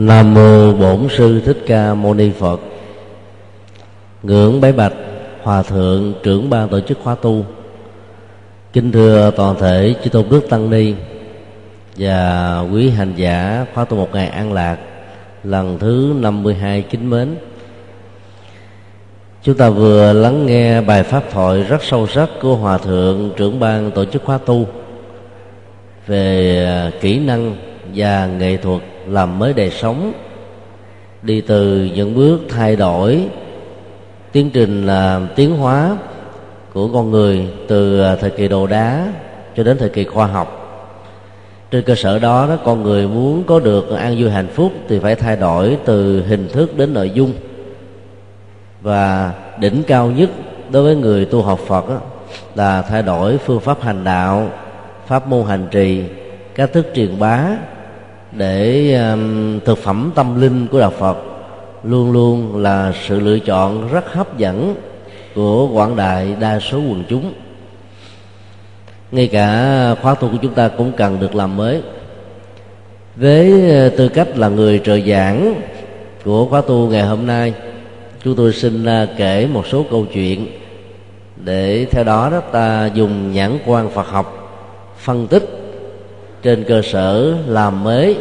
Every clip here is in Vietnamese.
Nam mô Bổn sư Thích Ca Mâu Ni Phật. Ngưỡng bái bạch, Hòa thượng, trưởng ban tổ chức khóa tu. Kính thưa toàn thể chư tôn đức tăng ni và quý hành giả khóa tu một ngày an lạc, lần thứ 52 kính mến. Chúng ta vừa lắng nghe bài pháp thoại rất sâu sắc của Hòa thượng, trưởng ban tổ chức khóa tu về kỹ năng và nghệ thuật làm mới đời sống. Đi từ những bước thay đổi tiến trình là tiến hóa của con người từ à, thời kỳ đồ đá cho đến thời kỳ khoa học. Trên cơ sở đó đó con người muốn có được an vui hạnh phúc thì phải thay đổi từ hình thức đến nội dung. Và đỉnh cao nhất đối với người tu học Phật đó, là thay đổi phương pháp hành đạo pháp môn hành trì cách thức truyền bá để um, thực phẩm tâm linh của đạo Phật luôn luôn là sự lựa chọn rất hấp dẫn của quảng đại đa số quần chúng. Ngay cả khóa tu của chúng ta cũng cần được làm mới. Với uh, tư cách là người trợ giảng của khóa tu ngày hôm nay chúng tôi xin uh, kể một số câu chuyện để theo đó đó ta dùng nhãn quan Phật học phân tích trên cơ sở làm mới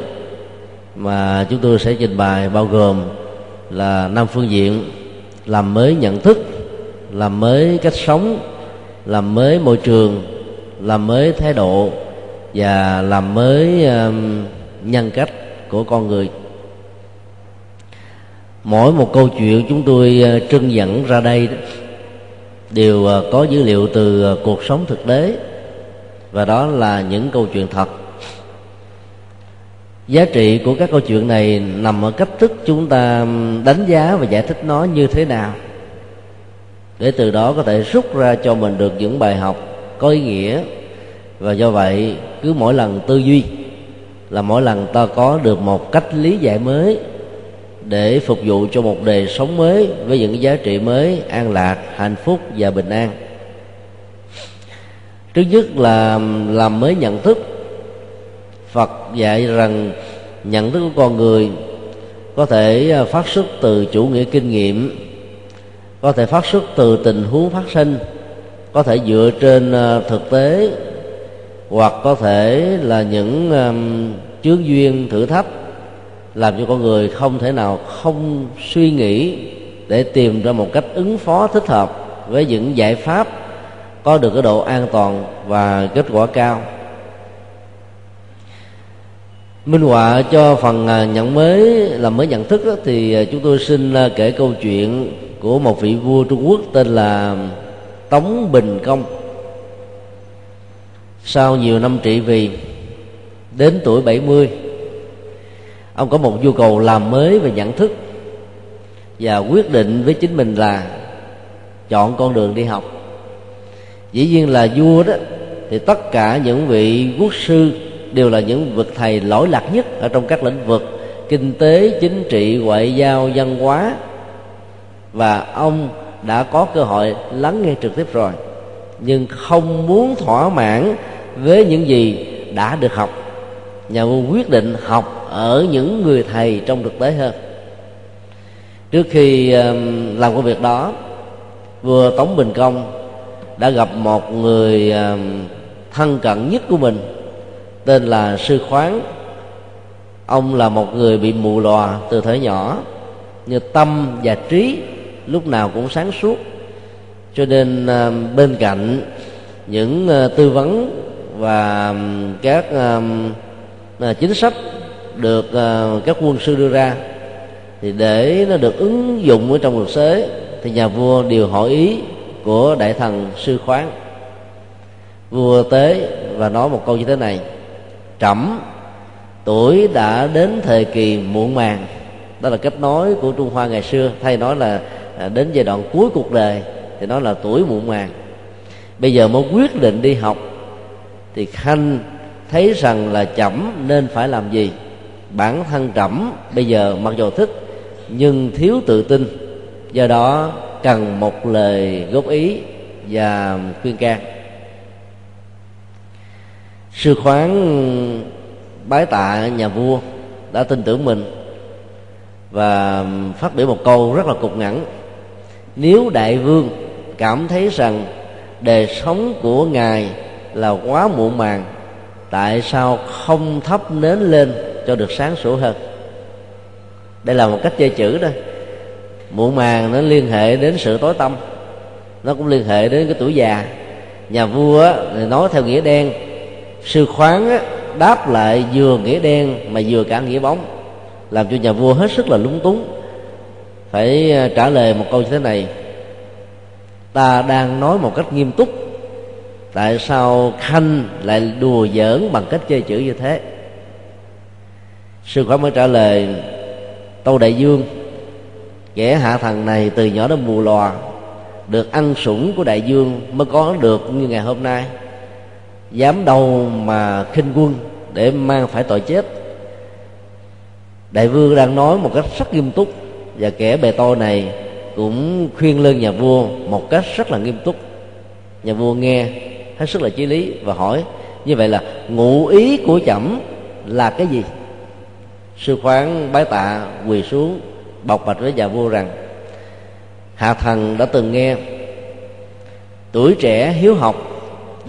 mà chúng tôi sẽ trình bày bao gồm là năm phương diện làm mới nhận thức làm mới cách sống làm mới môi trường làm mới thái độ và làm mới um, nhân cách của con người. Mỗi một câu chuyện chúng tôi uh, trưng dẫn ra đây đó, đều uh, có dữ liệu từ uh, cuộc sống thực tế và đó là những câu chuyện thật giá trị của các câu chuyện này nằm ở cách thức chúng ta đánh giá và giải thích nó như thế nào. Để từ đó có thể rút ra cho mình được những bài học có ý nghĩa. Và do vậy, cứ mỗi lần tư duy là mỗi lần ta có được một cách lý giải mới để phục vụ cho một đời sống mới với những giá trị mới, an lạc, hạnh phúc và bình an. Trước nhất là làm mới nhận thức. Phật dạy rằng nhận thức của con người có thể à, phát xuất từ chủ nghĩa kinh nghiệm có thể phát xuất từ tình huống phát sinh có thể dựa trên à, thực tế hoặc có thể là những um, chướng duyên thử thách làm cho con người không thể nào không suy nghĩ để tìm ra một cách ứng phó thích hợp với những giải pháp có được cái độ an toàn và kết quả cao minh họa cho phần à, nhận mới làm mới nhận thức đó, thì à, chúng tôi xin à, kể câu chuyện của một vị vua Trung Quốc tên là Tống Bình Công. Sau nhiều năm trị vì đến tuổi 70 ông có một nhu cầu làm mới về nhận thức và quyết định với chính mình là chọn con đường đi học. Dĩ nhiên là vua đó thì tất cả những vị quốc sư đều là những vực thầy lỗi lạc nhất ở trong các lĩnh vực kinh tế, chính trị, ngoại giao, văn hóa. Và ông đã có cơ hội lắng nghe trực tiếp rồi, nhưng không muốn thỏa mãn với những gì đã được học. Nhà vua quyết định học ở những người thầy trong thực tế hơn. Trước khi làm công việc đó, vua tống bình công đã gặp một người thân cận nhất của mình tên là sư khoáng. Ông là một người bị mù lòa từ thời nhỏ, như tâm và trí lúc nào cũng sáng suốt. Cho nên à, bên cạnh những à, tư vấn và à, các chính sách được các quân sư đưa ra, thì để nó được ứng dụng ở trong cuộc sống thì nhà vua đều hỏi ý của đại thần sư khoáng. Vua tế và nói một câu như thế này trẫm, tuổi đã đến thời kỳ muộn màng. Đó là cách nói của trung hoa ngày xưa, thay nói là à, đến giai đoạn cuối cuộc đời, thì nói là tuổi muộn màng. Bây giờ mới quyết định đi học, thì khanh thấy rằng là chậm nên phải làm gì? Bản thân trẫm bây giờ mặc dù thích, nhưng thiếu tự tin. Do đó cần một lời góp ý và khuyên can sư khoán bái tạ nhà vua đã tin tưởng mình và phát biểu một câu rất là cục ngắn. Nếu đại vương cảm thấy rằng đời sống của ngài là quá muộn màng, tại sao không thắp nến lên cho được sáng sủa hơn? Đây là một cách chơi chữ đó. Muộn màng nó liên hệ đến sự tối tâm, nó cũng liên hệ đến cái tuổi già. Nhà vua thì nói theo nghĩa đen sư khoáng á, đáp lại vừa nghĩa đen mà vừa cả nghĩa bóng làm cho nhà vua hết sức là lúng túng. Phải à, trả lời một câu như thế này. Ta đang nói một cách nghiêm túc tại sao khanh lại đùa giỡn bằng cách chơi chữ như thế? Sư khoáng mới trả lời tâu đại dương kẻ hạ thần này từ nhỏ đến mù lòa được ăn sủng của đại dương mới có được như ngày hôm nay dám đâu mà khinh quân để mang phải tội chết. Đại vương đang nói một cách rất nghiêm túc, và kẻ bề tôi này cũng khuyên lơn nhà vua một cách rất là nghiêm túc. Nhà vua nghe, hết sức là chí lý và hỏi, như vậy là ngụ ý của chẩm là cái gì? Sư khoán bái tạ quỳ xuống bọc bạch với nhà vua rằng, hạ thần đã từng nghe, tuổi trẻ hiếu học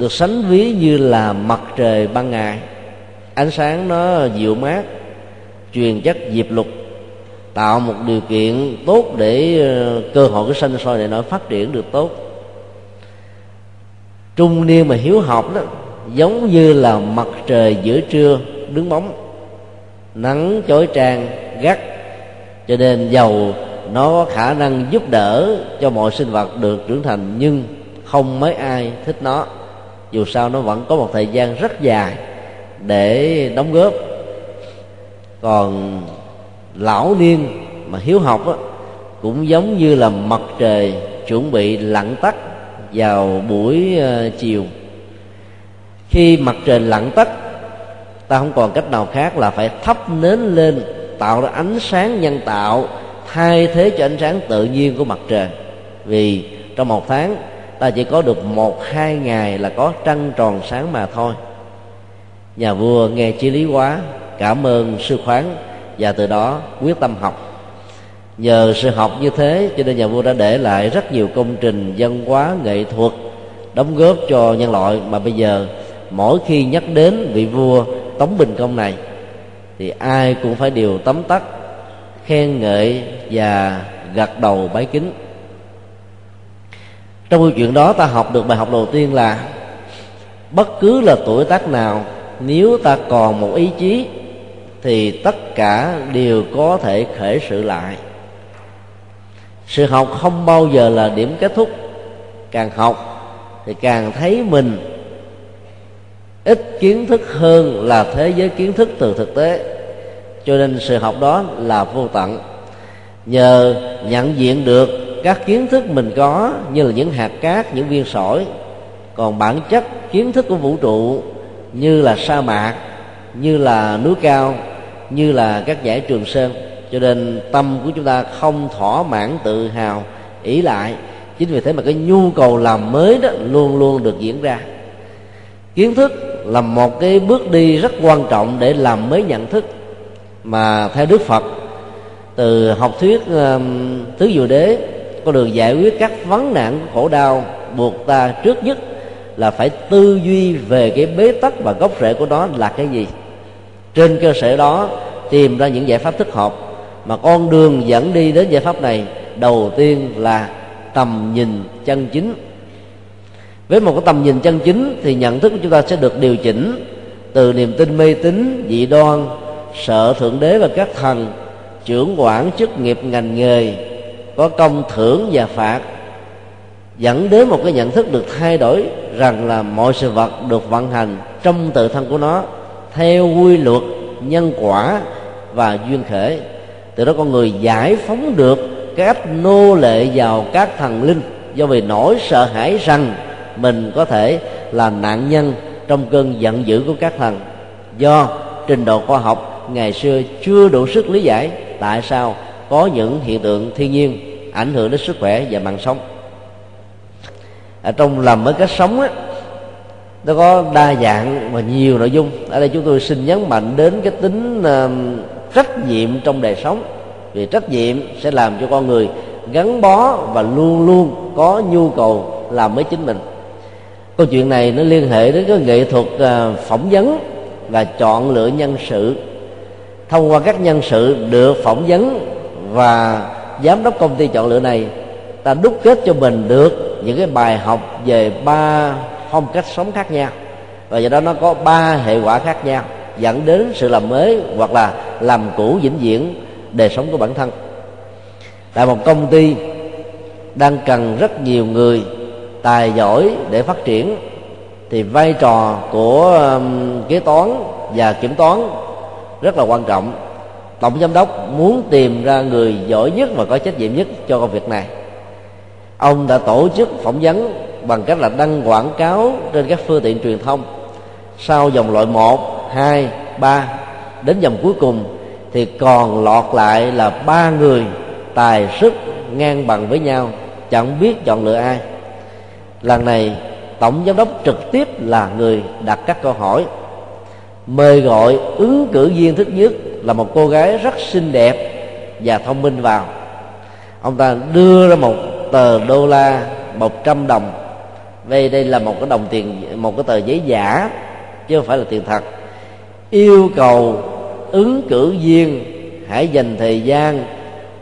được sánh ví như là mặt trời ban ngày. Ánh sáng nó dịu mát, truyền chất diệp lục, tạo một điều kiện tốt để ờ, cơ hội cái sinh sôi này nó phát triển được tốt. Trung niên mà hiếu học đó, giống như là mặt trời giữa trưa đứng bóng, nắng chói trang, gắt, cho nên dầu nó có khả năng giúp đỡ cho mọi sinh vật được trưởng thành, nhưng không mấy ai thích nó dù sao nó vẫn có một thời gian rất dài để đóng góp. Còn lão niên mà hiếu học á, cũng giống như là mặt trời chuẩn bị lặn tắt vào buổi ờ, chiều. Khi mặt trời lặn tắt ta không còn cách nào khác là phải thắp nến lên tạo ra ánh sáng nhân tạo thay thế cho ánh sáng tự nhiên của mặt trời. Vì trong một tháng ta chỉ có được một, hai ngày là có trăng tròn sáng mà thôi. Nhà vua nghe chí lý quá, cảm ơn sư khoáng và từ đó quyết tâm học. Nhờ sự học như thế cho nên nhà vua đã để lại rất nhiều công trình, văn hóa, nghệ thuật đóng góp cho nhân loại. Mà bây giờ, mỗi khi nhắc đến vị vua tống bình công này, thì ai cũng phải đều tấm tắc khen ngợi và gật đầu bái kính trong câu chuyện đó ta học được bài học đầu tiên là bất cứ là tuổi tác nào, nếu ta còn một ý chí thì tất cả đều có thể khởi sự lại. Sự học không bao giờ là điểm kết thúc. Càng học thì càng thấy mình ít kiến thức hơn là thế giới kiến thức từ thực tế. Cho nên sự học đó là vô tận. Nhờ nhận diện được các kiến thức mình có như là những hạt cát những viên sỏi. Còn bản chất kiến thức của vũ trụ như là sa mạc như là núi cao như là các dãy trường sơn. Cho nên tâm của chúng ta không thỏa mãn tự hào ý lại. Chính vì thế mà cái nhu cầu làm mới đó luôn luôn được diễn ra. Kiến thức là một cái bước đi rất quan trọng để làm mới nhận thức. Mà theo đức phật từ học thuyết uh, tứ diệu đế con đường giải quyết các vấn nạn khổ đau buộc ta trước nhất là phải tư duy về cái bế tắc và gốc rễ của nó là cái gì. Trên cơ sở đó, tìm ra những giải pháp thích hợp mà con đường dẫn đi đến giải pháp này đầu tiên là tầm nhìn chân chính. Với một cái tầm nhìn chân chính thì nhận thức của chúng ta sẽ được điều chỉnh từ niềm tin mê tín, dị đoan, sợ thượng đế và các thần, trưởng quản chức nghiệp ngành nghề có công thưởng và phạt, dẫn đến một cái nhận thức được thay đổi rằng là mọi sự vật được vận hành trong tự thân của nó theo quy luật, nhân quả và duyên khể. Từ đó con người giải phóng được cái cách nô lệ vào các thần linh do vì nỗi sợ hãi rằng mình có thể là nạn nhân trong cơn giận dữ của các thần. Do trình độ khoa học ngày xưa chưa đủ sức lý giải tại sao có những hiện tượng thiên nhiên ảnh hưởng đến sức khỏe và mạng sống. Ở trong làm mới cách sống á nó có đa dạng và nhiều nội dung. Ở đây chúng tôi xin nhấn mạnh đến cái tính uh, trách nhiệm trong đời sống. Vì trách nhiệm sẽ làm cho con người gắn bó và luôn luôn có nhu cầu làm mới chính mình. Câu chuyện này nó liên hệ đến cái nghệ thuật uh, phỏng vấn và chọn lựa nhân sự. Thông qua các nhân sự được phỏng vấn và giám đốc công ty chọn lựa này, ta đúc kết cho mình được những cái bài học về ba phong cách sống khác nhau. Và do đó nó có ba hệ quả khác nhau, dẫn đến sự làm mới hoặc là làm cũ vĩnh viễn đời sống của bản thân. Tại một công ty đang cần rất nhiều người tài giỏi để phát triển, thì vai trò của um, kế toán và kiểm toán rất là quan trọng tổng giám đốc muốn tìm ra người giỏi nhất và có trách nhiệm nhất cho công việc này. Ông đã tổ chức phỏng vấn bằng cách là đăng quảng cáo trên các phương tiện truyền thông. Sau dòng loại một, hai, ba, đến dòng cuối cùng thì còn lọt lại là ba người tài sức ngang bằng với nhau, chẳng biết chọn lựa ai. Lần này, tổng giám đốc trực tiếp là người đặt các câu hỏi. Mời gọi ứng cử viên thích nhất là một cô gái rất xinh đẹp và thông minh vào. Ông ta đưa ra một tờ đô la một trăm đồng. Về đây là một cái đồng tiền, một cái tờ giấy giả, chứ không phải là tiền thật. Yêu cầu ứng cử viên hãy dành thời gian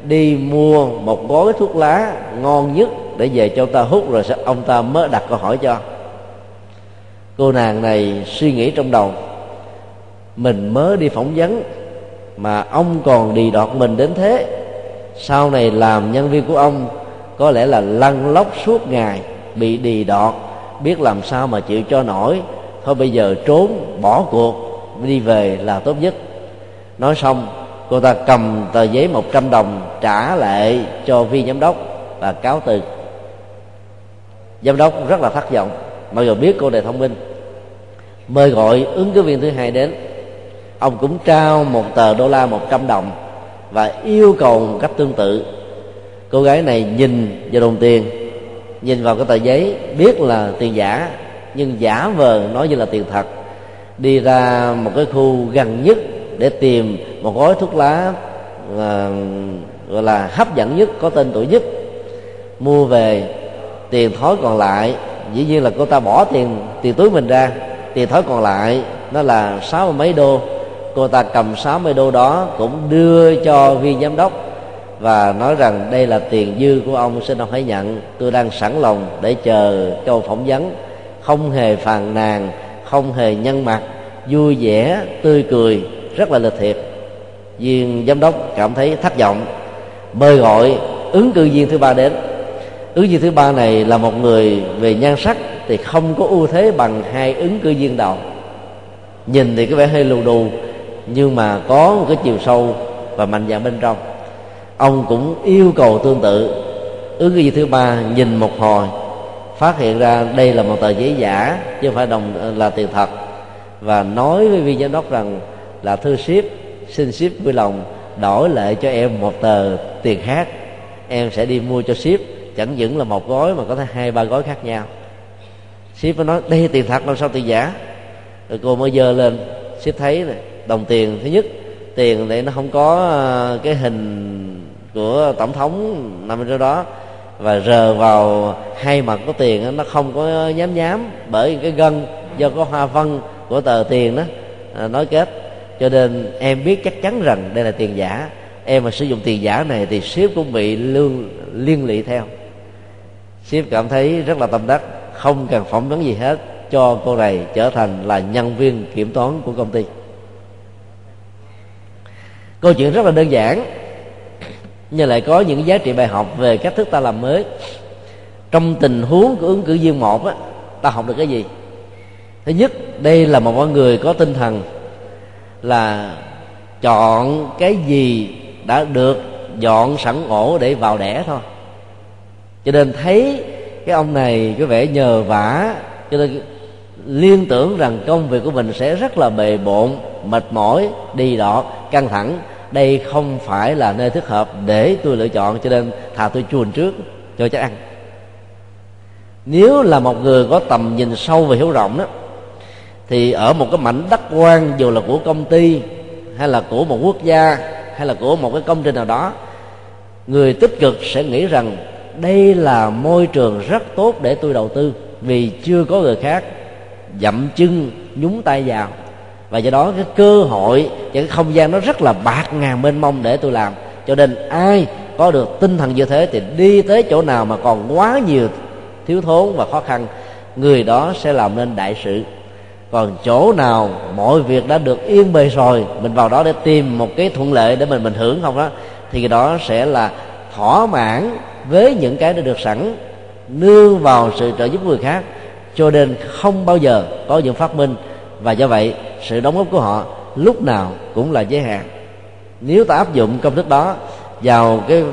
đi mua một gói thuốc lá ngon nhất để về cho ông ta hút rồi ông ta mới đặt câu hỏi cho. Cô nàng này suy nghĩ trong đầu. Mình mới đi phỏng vấn mà ông còn đi đọt mình đến thế. Sau này làm nhân viên của ông, có lẽ là lăn lóc suốt ngày, bị đì đọt. Biết làm sao mà chịu cho nổi. Thôi bây giờ trốn, bỏ cuộc, đi về là tốt nhất. Nói xong, cô ta cầm tờ giấy 100 đồng trả lại cho viên giám đốc và cáo từ. Giám đốc rất là thất vọng. Mặc dù biết cô này thông minh, mời gọi ứng cử viên thứ hai đến ông cũng trao một tờ đô la 100 đồng và yêu cầu một cách tương tự. Cô gái này nhìn vào đồng tiền nhìn vào cái tờ giấy biết là tiền giả nhưng giả vờ nói như là tiền thật. Đi ra một cái khu gần nhất để tìm một gói thuốc lá uh, gọi là hấp dẫn nhất có tên tuổi nhất. Mua về tiền thối còn lại dĩ nhiên là cô ta bỏ tiền tiền túi mình ra. Tiền thối còn lại nó là sáu mấy đô cô ta cầm sáu mươi đô đó cũng đưa cho viên giám đốc và nói rằng đây là tiền dư của ông, xin ông hãy nhận. Tôi đang sẵn lòng để chờ câu phỏng vấn. Không hề phàn nàn, không hề nhân mặt, vui vẻ, tươi cười, rất là lịch thiệp. Viên giám đốc cảm thấy thất vọng mời gọi, ứng cử viên thứ ba đến. Ứng viên thứ ba này là một người về nhan sắc thì không có ưu thế bằng hai ứng cử viên đầu. Nhìn thì có vẻ hơi lù đù nhưng mà có một cái chiều sâu và mạnh dạng bên trong. Ông cũng yêu cầu tương tự. Ứng cử viên thứ ba, nhìn một hồi, phát hiện ra đây là một tờ giấy giả, chứ không phải đồng ờ, là tiền thật. Và nói với viên giám đốc rằng là thư ship, xin ship vui lòng, đổi lại cho em một tờ tiền khác. Em sẽ đi mua cho ship, chẳng những là một gói mà có thể hai, ba gói khác nhau. Ship mới nói, đây tiền thật, làm sao tiền giả? Rồi cô mới dơ lên, ship thấy này đồng tiền thứ nhất. Tiền để nó không có ờ, cái hình của tổng thống nằm trong đó. Và rờ vào hai mặt của tiền nó không có nhám nhám bởi cái gân do có hoa văn của tờ tiền đó à, nói kết. Cho nên em biết chắc chắn rằng đây là tiền giả. Em mà sử dụng tiền giả này thì ship cũng bị lương, liên lụy theo. Ship cảm thấy rất là tâm đắc, không cần phỏng vấn gì hết, cho cô này trở thành là nhân viên kiểm toán của công ty câu chuyện rất là đơn giản, nhưng lại có những giá trị bài học về cách thức ta làm mới. Trong tình huống của ứng cử viên một á, ta học được cái gì? Thứ nhất, đây là một con người có tinh thần, là chọn cái gì đã được dọn sẵn ổ để vào đẻ thôi. Cho nên thấy cái ông này có vẻ nhờ vả, cho nên liên tưởng rằng công việc của mình sẽ rất là bề bộn mệt mỏi, đi đọt căng thẳng. Đây không phải là nơi thích hợp để tôi lựa chọn, cho nên thà tôi chuồn trước, cho chắc ăn. Nếu là một người có tầm nhìn sâu và hiểu rộng đó, thì ở một cái mảnh đất quan, dù là của công ty, hay là của một quốc gia, hay là của một cái công trình nào đó, người tích cực sẽ nghĩ rằng đây là môi trường rất tốt để tôi đầu tư, vì chưa có người khác dậm chân nhúng tay vào và do đó cái cơ hội và cái không gian nó rất là bạc ngàn mênh mông để tôi làm. Cho nên ai có được tinh thần như thế thì đi tới chỗ nào mà còn quá nhiều thiếu thốn và khó khăn, người đó sẽ làm nên đại sự. Còn chỗ nào mọi việc đã được yên bề rồi, mình vào đó để tìm một cái thuận lợi để mình mình hưởng không đó, thì đó sẽ là thỏa mãn với những cái đã được sẵn, nương vào sự trợ giúp người khác. Cho nên không bao giờ có những phát minh. Và do vậy sự đóng góp của họ lúc nào cũng là giới hạn. Nếu ta áp dụng công thức đó vào cái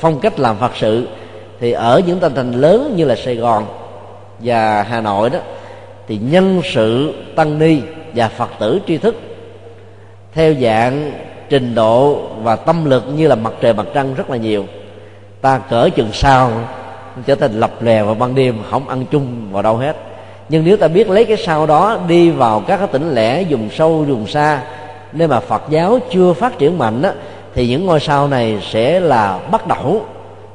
phong cách làm phật sự, thì ở những thành thành lớn như là sài gòn và hà nội đó, thì nhân sự tăng ni và phật tử tri thức theo dạng trình độ và tâm lực như là mặt trời mặt trăng rất là nhiều, ta cỡ chừng sau trở thành lập lè vào ban đêm, không ăn chung vào đâu hết nhưng nếu ta biết lấy cái sau đó đi vào các cái tỉnh lẻ dùng sâu dùng xa nơi mà phật giáo chưa phát triển mạnh á, thì những ngôi sao này sẽ là bắt đầu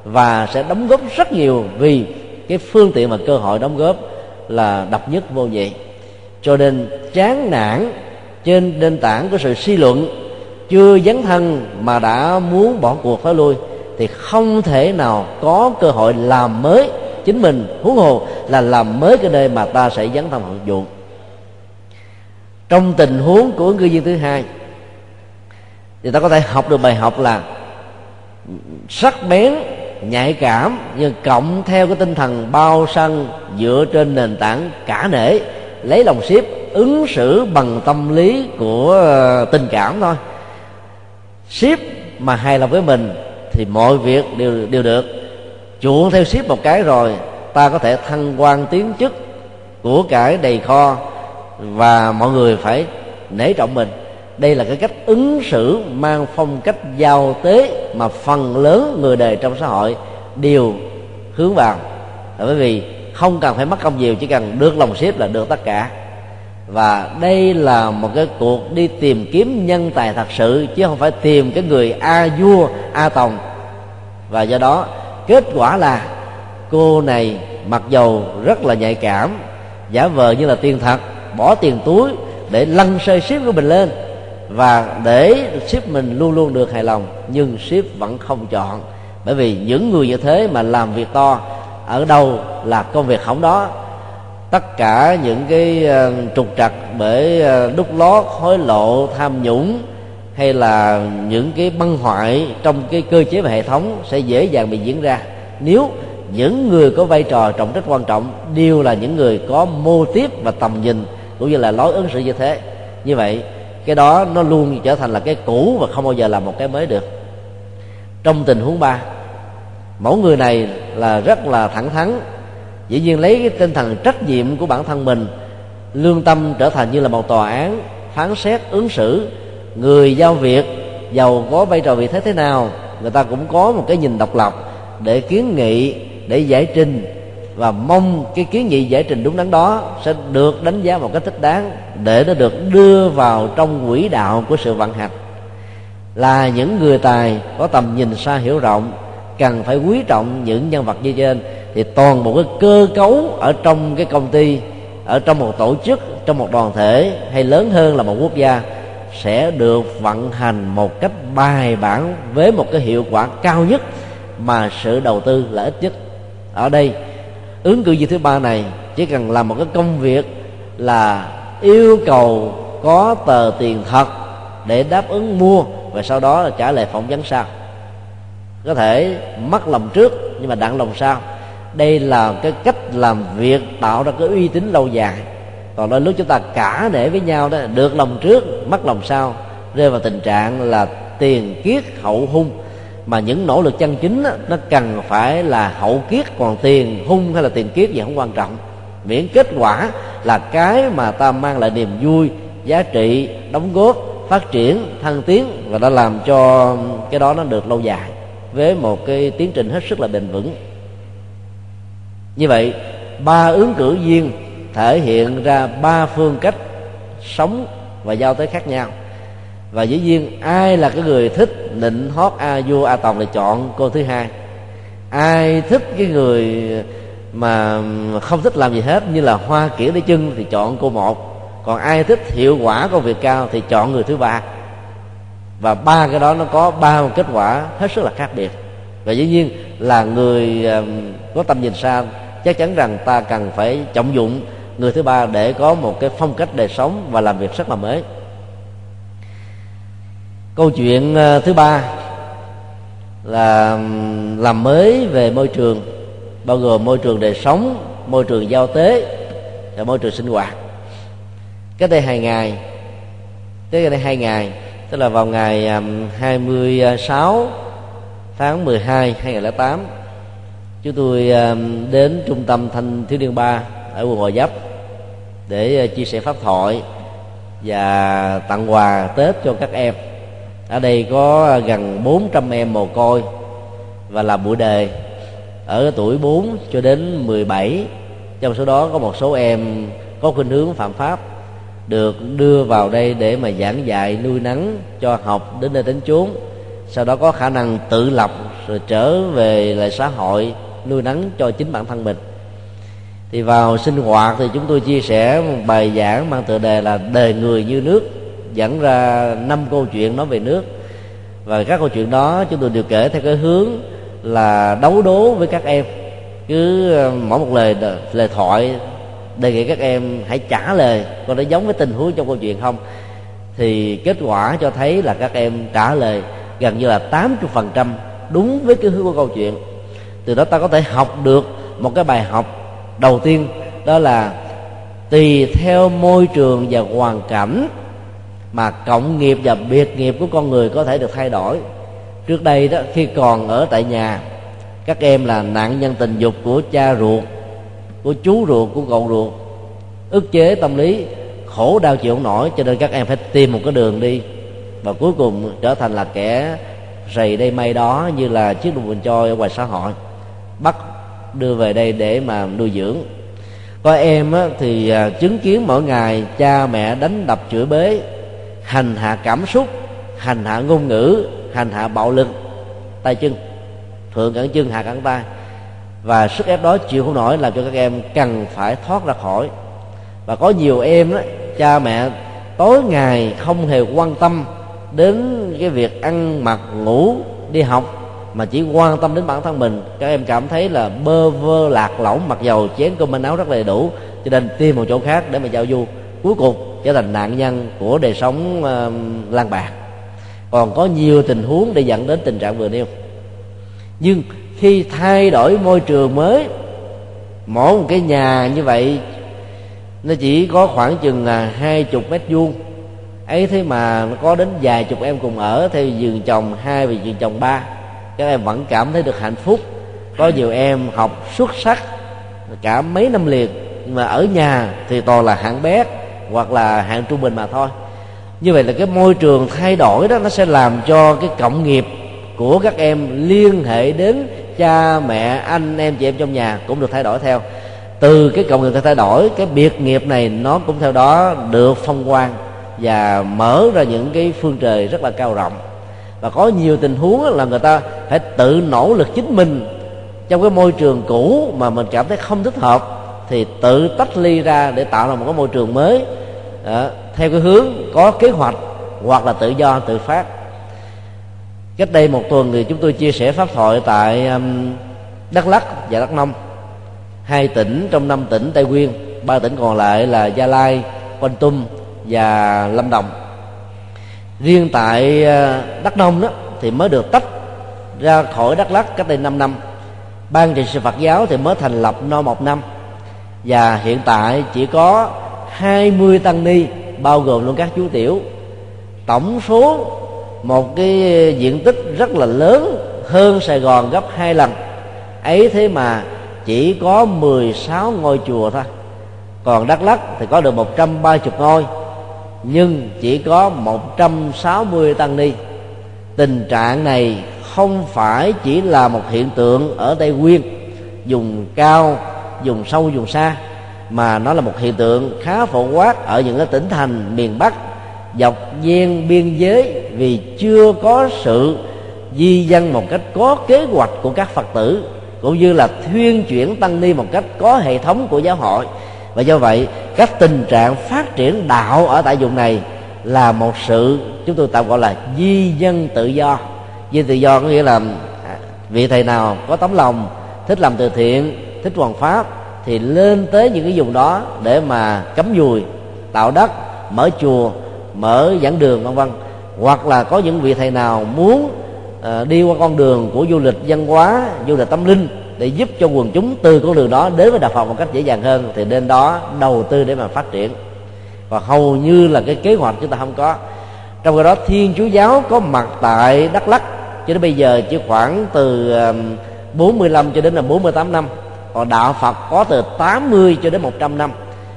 và sẽ đóng góp rất nhiều vì cái phương tiện và cơ hội đóng góp là độc nhất vô nhị. Cho nên chán nản trên nền tảng của sự suy luận chưa dấn thân mà đã muốn bỏ cuộc phải lui thì không thể nào có cơ hội làm mới chính mình huống hồ là làm mới cái nơi mà ta sẽ dấn thân phục vụ trong tình huống của ngư viên thứ hai, thì ta có thể học được bài học là sắc bén, nhạy cảm, nhưng cộng theo cái tinh thần bao săn dựa trên nền tảng cả nể, lấy lòng ship ứng xử bằng tâm lý của ờ, tình cảm thôi. Ship mà hài lòng với mình thì mọi việc đều đều được chuộng theo ship một cái rồi, ta có thể thăng quan tiến chức của cải đầy kho và mọi người phải nể trọng mình. Đây là cái cách ứng xử mang phong cách giao tế mà phần lớn người đời trong xã hội đều hướng vào. Là bởi vì không cần phải mất công nhiều, chỉ cần được lòng ship là được tất cả. Và đây là một cái cuộc đi tìm kiếm nhân tài thật sự, chứ không phải tìm cái người a vua, a tòng. Và do đó kết quả là cô này mặc dầu rất là nhạy cảm, giả vờ như là tiền thật, bỏ tiền túi để lăn sơi ship của mình lên và để ship mình luôn luôn được hài lòng, nhưng ship vẫn không chọn. Bởi vì những người như thế mà làm việc to, ở đâu là công việc hỏng đó. Tất cả những cái ờ, trục trặc bởi ờ, đúc lót, hối lộ, tham nhũng hay là những cái băng hoại trong cái cơ chế và hệ thống sẽ dễ dàng bị diễn ra. Nếu những người có vai trò trọng trách quan trọng đều là những người có mô tiếp và tầm nhìn cũng như là lối ứng xử như thế. Như vậy, cái đó nó luôn trở thành là cái cũ và không bao giờ là một cái mới được. Trong tình huống ba, mẫu người này là rất là thẳng thắn, dĩ nhiên lấy cái tinh thần trách nhiệm của bản thân mình, lương tâm trở thành như là một tòa án phán xét ứng xử người giao việc, giàu có vai trò vị thế thế nào, người ta cũng có một cái nhìn độc lập để kiến nghị, để giải trình. Và mong cái kiến nghị giải trình đúng đắn đó sẽ được đánh giá một cách thích đáng để nó được đưa vào trong quỹ đạo của sự vận hành. Là những người tài có tầm nhìn xa hiểu rộng, cần phải quý trọng những nhân vật như trên, thì toàn bộ cái cơ cấu ở trong cái công ty, ở trong một tổ chức, trong một đoàn thể hay lớn hơn là một quốc gia sẽ được vận hành một cách bài bản với một cái hiệu quả cao nhất mà sự đầu tư là ít nhất. Ở đây, ứng cử viên thứ ba này chỉ cần làm một cái công việc là yêu cầu có tờ tiền thật để đáp ứng mua và sau đó là trả lời phỏng vấn sau. Có thể mất lòng trước nhưng mà đặng lòng sau. Đây là cái cách làm việc, tạo ra cái uy tín lâu dài còn đôi lúc chúng ta cả để với nhau đó được lòng trước mất lòng sau rơi vào tình trạng là tiền kiết hậu hung. Mà những nỗ lực chân chính đó, nó cần phải là hậu kiết còn tiền hung hay là tiền kiết gì không quan trọng. Miễn kết quả là cái mà ta mang lại niềm vui giá trị đóng góp phát triển thăng tiến và đã làm cho cái đó nó được lâu dài với một cái tiến trình hết sức là bền vững. Như vậy ba ứng cử viên thể hiện ra ba phương cách sống và giao tới khác nhau. Và dĩ nhiên, ai là cái người thích nịnh hót a vua a tòng thì chọn cô thứ hai? Ai thích cái người mà không thích làm gì hết, như là hoa kiểu đi chân thì chọn cô một. Còn ai thích hiệu quả công việc cao thì chọn người thứ ba. Và ba cái đó nó có ba kết quả hết sức là khác biệt. Và dĩ nhiên là người có tầm nhìn xa, chắc chắn rằng ta cần phải trọng dụng người thứ ba để có một cái phong cách đời sống và làm việc rất là mới. Câu chuyện ờ, thứ ba là làm mới về môi trường, bao gồm môi trường đời sống, môi trường giao tế và môi trường sinh hoạt. Cách đây hai ngày, tới đây hai ngày, tức là vào ngày 26 tháng 12 2008 chúng tôi đến trung tâm thanh thiếu niên ba ở quận Gò Vấp để ờ, chia sẻ pháp thoại và tặng quà Tết cho các em. Ở đây có ờ, gần 400 em mồ côi và làm buổi đề. Ở tuổi 4 cho đến 17 trong số đó có một số em có khuynh hướng phạm pháp, được đưa vào đây để mà giảng dạy, nuôi nắng cho học đến nơi đến chốn. Sau đó có khả năng tự lập, rồi trở về lại xã hội, nuôi nắng cho chính bản thân mình thì vào sinh hoạt thì chúng tôi chia sẻ một bài giảng mang tựa đề là đời người như nước, dẫn ra năm câu chuyện nói về nước. Và các câu chuyện đó chúng tôi đều kể theo cái hướng là đấu đố với các em. Cứ ờ, mỗi một lời lời thoại, đề nghị các em hãy trả lời coi nó giống với tình huống trong câu chuyện không. Thì kết quả cho thấy là các em trả lời gần như là 80% đúng với cái hướng của câu chuyện. Từ đó ta có thể học được một cái bài học đầu tiên, đó là tùy theo môi trường và hoàn cảnh mà cộng nghiệp và biệt nghiệp của con người có thể được thay đổi. Trước đây đó, khi còn ở tại nhà, các em là nạn nhân tình dục của cha ruột, của chú ruột, của cậu ruột. Ức chế tâm lý, khổ đau chịu không nổi, cho nên các em phải tìm một cái đường đi. Và cuối cùng trở thành là kẻ rầy đây may đó như là chiếc đồng bình trôi ở ngoài xã hội. Bắt đưa về đây để mà nuôi dưỡng. Có em á, thì à, chứng kiến mỗi ngày cha mẹ đánh đập chửi bế hành hạ cảm xúc hành hạ ngôn ngữ hành hạ bạo lực tay chân thượng cẳng chân hạ cẳng tay. Và sức ép đó chịu không nổi làm cho các em cần phải thoát ra khỏi. Và có nhiều em đó cha mẹ tối ngày không hề quan tâm đến cái việc ăn mặc ngủ đi học mà chỉ quan tâm đến bản thân mình. Các em cảm thấy là bơ vơ lạc lõng mặc dầu chén cơm manh áo rất đầy đủ cho nên tìm một chỗ khác để mà giao du. Cuối cùng trở thành nạn nhân của đời sống uh, lang bạc. Còn có nhiều tình huống để dẫn đến tình trạng vừa nêu. Nhưng khi thay đổi môi trường mới mỗi một cái nhà như vậy nó chỉ có khoảng chừng là hai chục mét vuông. Ấy thế mà nó có đến vài chục em cùng ở theo giường chồng hai và giường chồng ba các em vẫn cảm thấy được hạnh phúc. Có nhiều em học xuất sắc cả mấy năm liền mà ở nhà thì toàn là hạng bé hoặc là hạng trung bình mà thôi. Như vậy là cái môi trường thay đổi đó, nó sẽ làm cho cái cộng nghiệp của các em liên hệ đến cha, mẹ, anh em, chị em trong nhà cũng được thay đổi theo. Từ cái cộng nghiệp thay đổi, cái biệt nghiệp này nó cũng theo đó được phong quang và mở ra những cái phương trời rất là cao rộng và có nhiều tình huống là người ta phải tự nỗ lực chính mình. Trong cái môi trường cũ mà mình cảm thấy không thích hợp thì tự tách ly ra để tạo ra một cái môi trường mới. À, theo cái hướng có kế hoạch hoặc là tự do tự phát. Cách đây một tuần thì chúng tôi chia sẻ pháp thoại tại um, đắk lắc và đắk nông. Hai tỉnh trong năm tỉnh tây nguyên ba tỉnh còn lại là gia lai con tum và lâm đồng riêng tại ờ, đắk nông đó thì mới được tách ra khỏi đắk lắc cách đây 5 năm. Ban trị sự phật giáo thì mới thành lập no một năm. Và hiện tại chỉ có 20 tăng ni, bao gồm luôn các chú tiểu. Tổng số một cái diện tích rất là lớn hơn Sài Gòn gấp hai lần. Ấy thế mà chỉ có 16 ngôi chùa thôi. Còn Đắk Lắk thì có được 130 ngôi nhưng chỉ có 160 tăng ni. Tình trạng này không phải chỉ là một hiện tượng ở Tây Nguyên dùng cao dùng sâu dùng xa, mà nó là một hiện tượng khá phổ quát ở những cái tỉnh thành miền Bắc, dọc ven biên giới vì chưa có sự di dân một cách có kế hoạch của các phật tử, cũng như là thuyên chuyển tăng ni một cách có hệ thống của giáo hội và do vậy các tình trạng phát triển đạo ở tại vùng này là một sự chúng tôi tạm gọi là di dân tự do. Di tự do có nghĩa là à, vị thầy nào có tấm lòng thích làm từ thiện thích hoàn pháp thì lên tới những cái vùng đó để mà cấm dùi tạo đất mở chùa mở giảng đường vân vân. Hoặc là có những vị thầy nào muốn uh, đi qua con đường của du lịch văn hóa du lịch tâm linh để giúp cho quần chúng từ con đường đó đến với đạo phật một cách dễ dàng hơn, thì đến đó đầu tư để mà phát triển. Và hầu như là cái kế hoạch chúng ta không có. Trong cái đó, thiên chúa giáo có mặt tại đắk lắc cho đến bây giờ chỉ khoảng từ 45 cho đến là 48 năm. Còn đạo Phật có từ 80 cho đến 100 năm.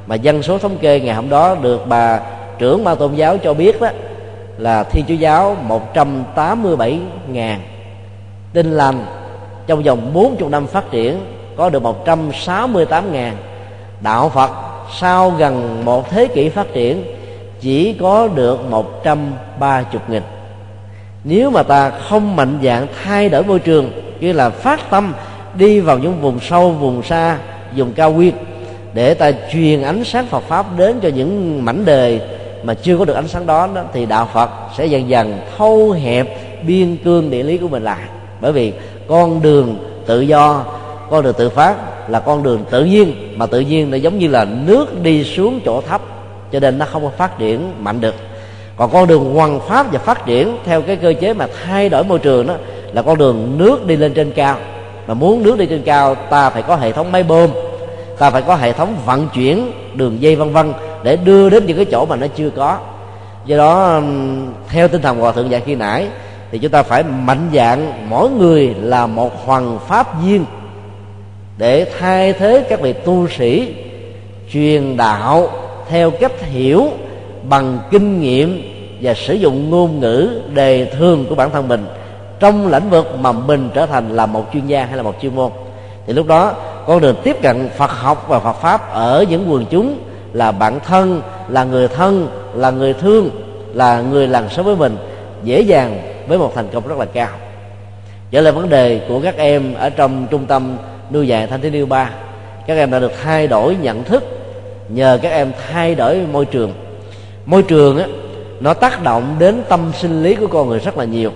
Mà dân số thống kê ngày hôm đó được bà trưởng ban tôn giáo cho biết đó, là Thiên Chúa giáo 187 ngàn. Tin lành trong vòng 40 năm phát triển có được 168 ngàn. Đạo Phật sau gần một thế kỷ phát triển chỉ có được 130 nghìn nếu mà ta không mạnh dạng thay đổi môi trường như là phát tâm đi vào những vùng sâu vùng xa vùng cao nguyên để ta truyền ánh sáng Phật pháp đến cho những mảnh đời mà chưa có được ánh sáng đó, đó thì đạo Phật sẽ dần dần thâu hẹp biên cương địa lý của mình lại. Bởi vì con đường tự do, con đường tự phát là con đường tự nhiên, mà tự nhiên nó giống như là nước đi xuống chỗ thấp, cho nên nó không có phát triển mạnh được. Còn con đường hoàn pháp và phát triển theo cái cơ chế mà thay đổi môi trường đó là con đường nước đi lên trên cao. Mà muốn nước đi trên cao, ta phải có hệ thống máy bơm, ta phải có hệ thống vận chuyển đường dây vân vân để đưa đến những cái chỗ mà nó chưa có. Do đó theo tinh thần hòa thượng dạy khi nãy thì chúng ta phải mạnh dạng mỗi người là một hoàng pháp viên để thay thế các vị tu sĩ truyền đạo theo cách hiểu, bằng kinh nghiệm và sử dụng ngôn ngữ đề thường của bản thân mình trong lĩnh vực mà mình trở thành là một chuyên gia hay là một chuyên môn. Thì lúc đó, con đường tiếp cận Phật học và Phật pháp ở những quần chúng là bạn thân, là người thân, là người thương, là người làng sống với mình, dễ dàng với một thành công rất là cao. Trở lại vấn đề của các em ở trong trung tâm nuôi dạy thanh thiếu niên ba, các em đã được thay đổi nhận thức nhờ các em thay đổi môi trường. Môi trường á, nó tác động đến tâm sinh lý của con người rất là nhiều.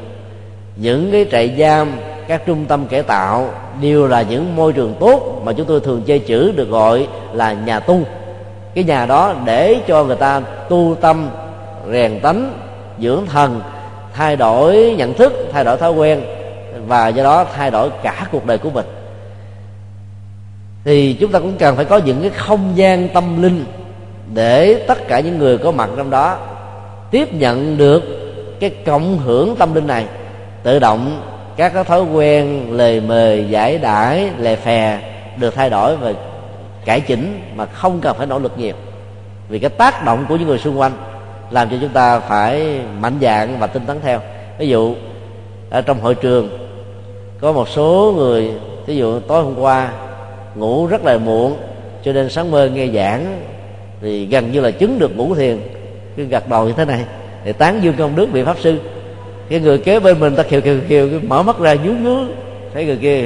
Những cái trại giam, các trung tâm cải tạo đều là những môi trường tốt mà chúng tôi thường chơi chữ được gọi là nhà tu. Cái nhà đó để cho người ta tu tâm, rèn tánh, dưỡng thần thay đổi nhận thức, thay đổi thói quen, và do đó thay đổi cả cuộc đời của mình. Thì chúng ta cũng cần phải có những cái không gian tâm linh để tất cả những người có mặt trong đó tiếp nhận được cái cộng hưởng tâm linh này, tự động các cái thói quen lời mời giải đãi, lề phè được thay đổi và cải chỉnh mà không cần phải nỗ lực nhiều. Vì cái tác động của những người xung quanh làm cho chúng ta phải mạnh dạng và tinh tấn theo. Ví dụ, ở trong hội trường, có một số người ví dụ tối hôm qua, ngủ rất là muộn, cho nên sáng mơ nghe giảng, thì gần như là chứng được ngủ thiền. Cứ gật đầu như thế này để tán dương công đức vị pháp sư. Cái người kế bên mình ta kêu kêu khiều mở mắt ra nhú nhú, thấy người kia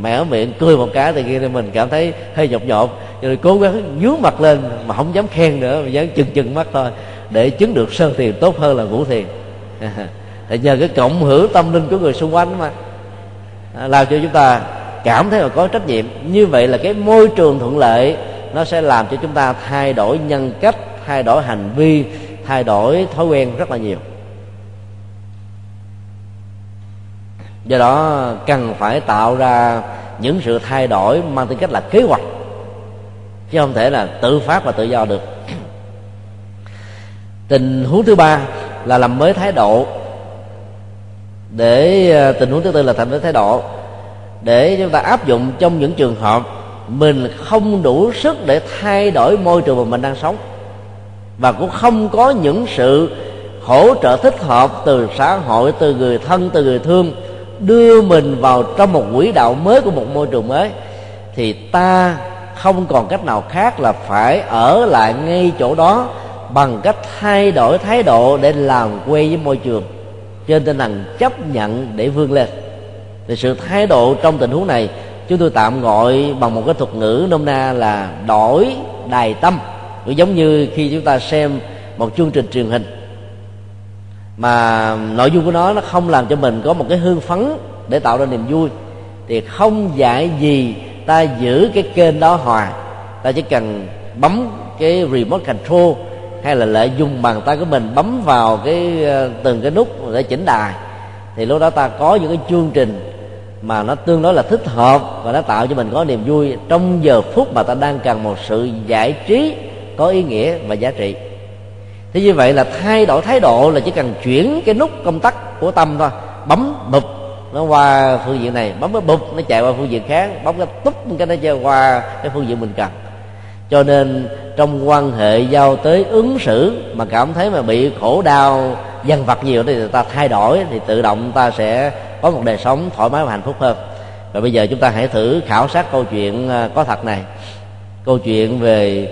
mẻ miệng, cười một cái thì kia mình cảm thấy hơi nhột nhột. Rồi cố gắng nhú mặt lên mà không dám khen nữa, mà dám chừng chừng mắt thôi để chứng được sơn thiền tốt hơn là ngũ thiền. Là nhờ cái cộng hưởng tâm linh của người xung quanh mà. À, làm cho chúng ta cảm thấy là có trách nhiệm. Như vậy là cái môi trường thuận lợi, nó sẽ làm cho chúng ta thay đổi nhân cách, thay đổi hành vi, thay đổi thói quen rất là nhiều. Do đó, cần phải tạo ra những sự thay đổi mang tính cách là kế hoạch, chứ không thể là tự phát và tự do được tình huống thứ ba là làm mới thái độ. Để ờ, tình huống thứ tư là thành mới thái độ. Để chúng ta áp dụng trong những trường hợp mình không đủ sức để thay đổi môi trường mà mình đang sống. Và cũng không có những sự hỗ trợ thích hợp từ xã hội, từ người thân, từ người thương đưa mình vào trong một quỹ đạo mới của một môi trường mới, thì ta không còn cách nào khác là phải ở lại ngay chỗ đó bằng cách thay đổi thái độ để làm quen với môi trường. Trên tinh thần chấp nhận để vươn lên. Thì sự thái độ trong tình huống này, chúng tôi tạm gọi bằng một cái thuật ngữ nôm na là đổi đài tâm. Cũng giống như khi chúng ta xem một chương trình truyền hình. Mà nội dung của nó nó không làm cho mình có một cái hương phấn để tạo ra niềm vui. Thì không dạy gì ta giữ cái kênh đó hoài. Ta chỉ cần bấm cái remote control hay là lợi dùng bàn tay của mình bấm vào cái ờ, từng cái nút để chỉnh đài, thì lúc đó ta có những cái chương trình mà nó tương đối là thích hợp và nó tạo cho mình có niềm vui. Trong giờ phút mà ta đang cần một sự giải trí có ý nghĩa và giá trị. Thế như vậy là thay đổi thái độ là chỉ cần chuyển cái nút công tắc của tâm thôi. Bấm, bụp, nó qua phương diện này. Bấm cái bụp, nó chạy qua phương diện khác. Bấm cái túp, cái nó chạy qua cái phương diện mình cần cho nên trong quan hệ giao tới ứng xử mà cảm thấy mà bị khổ đau dằn vặt nhiều thì ta thay đổi thì tự động ta sẽ có một đời sống thoải mái và hạnh phúc hơn. Và bây giờ chúng ta hãy thử khảo sát câu chuyện à, có thật này. Câu chuyện về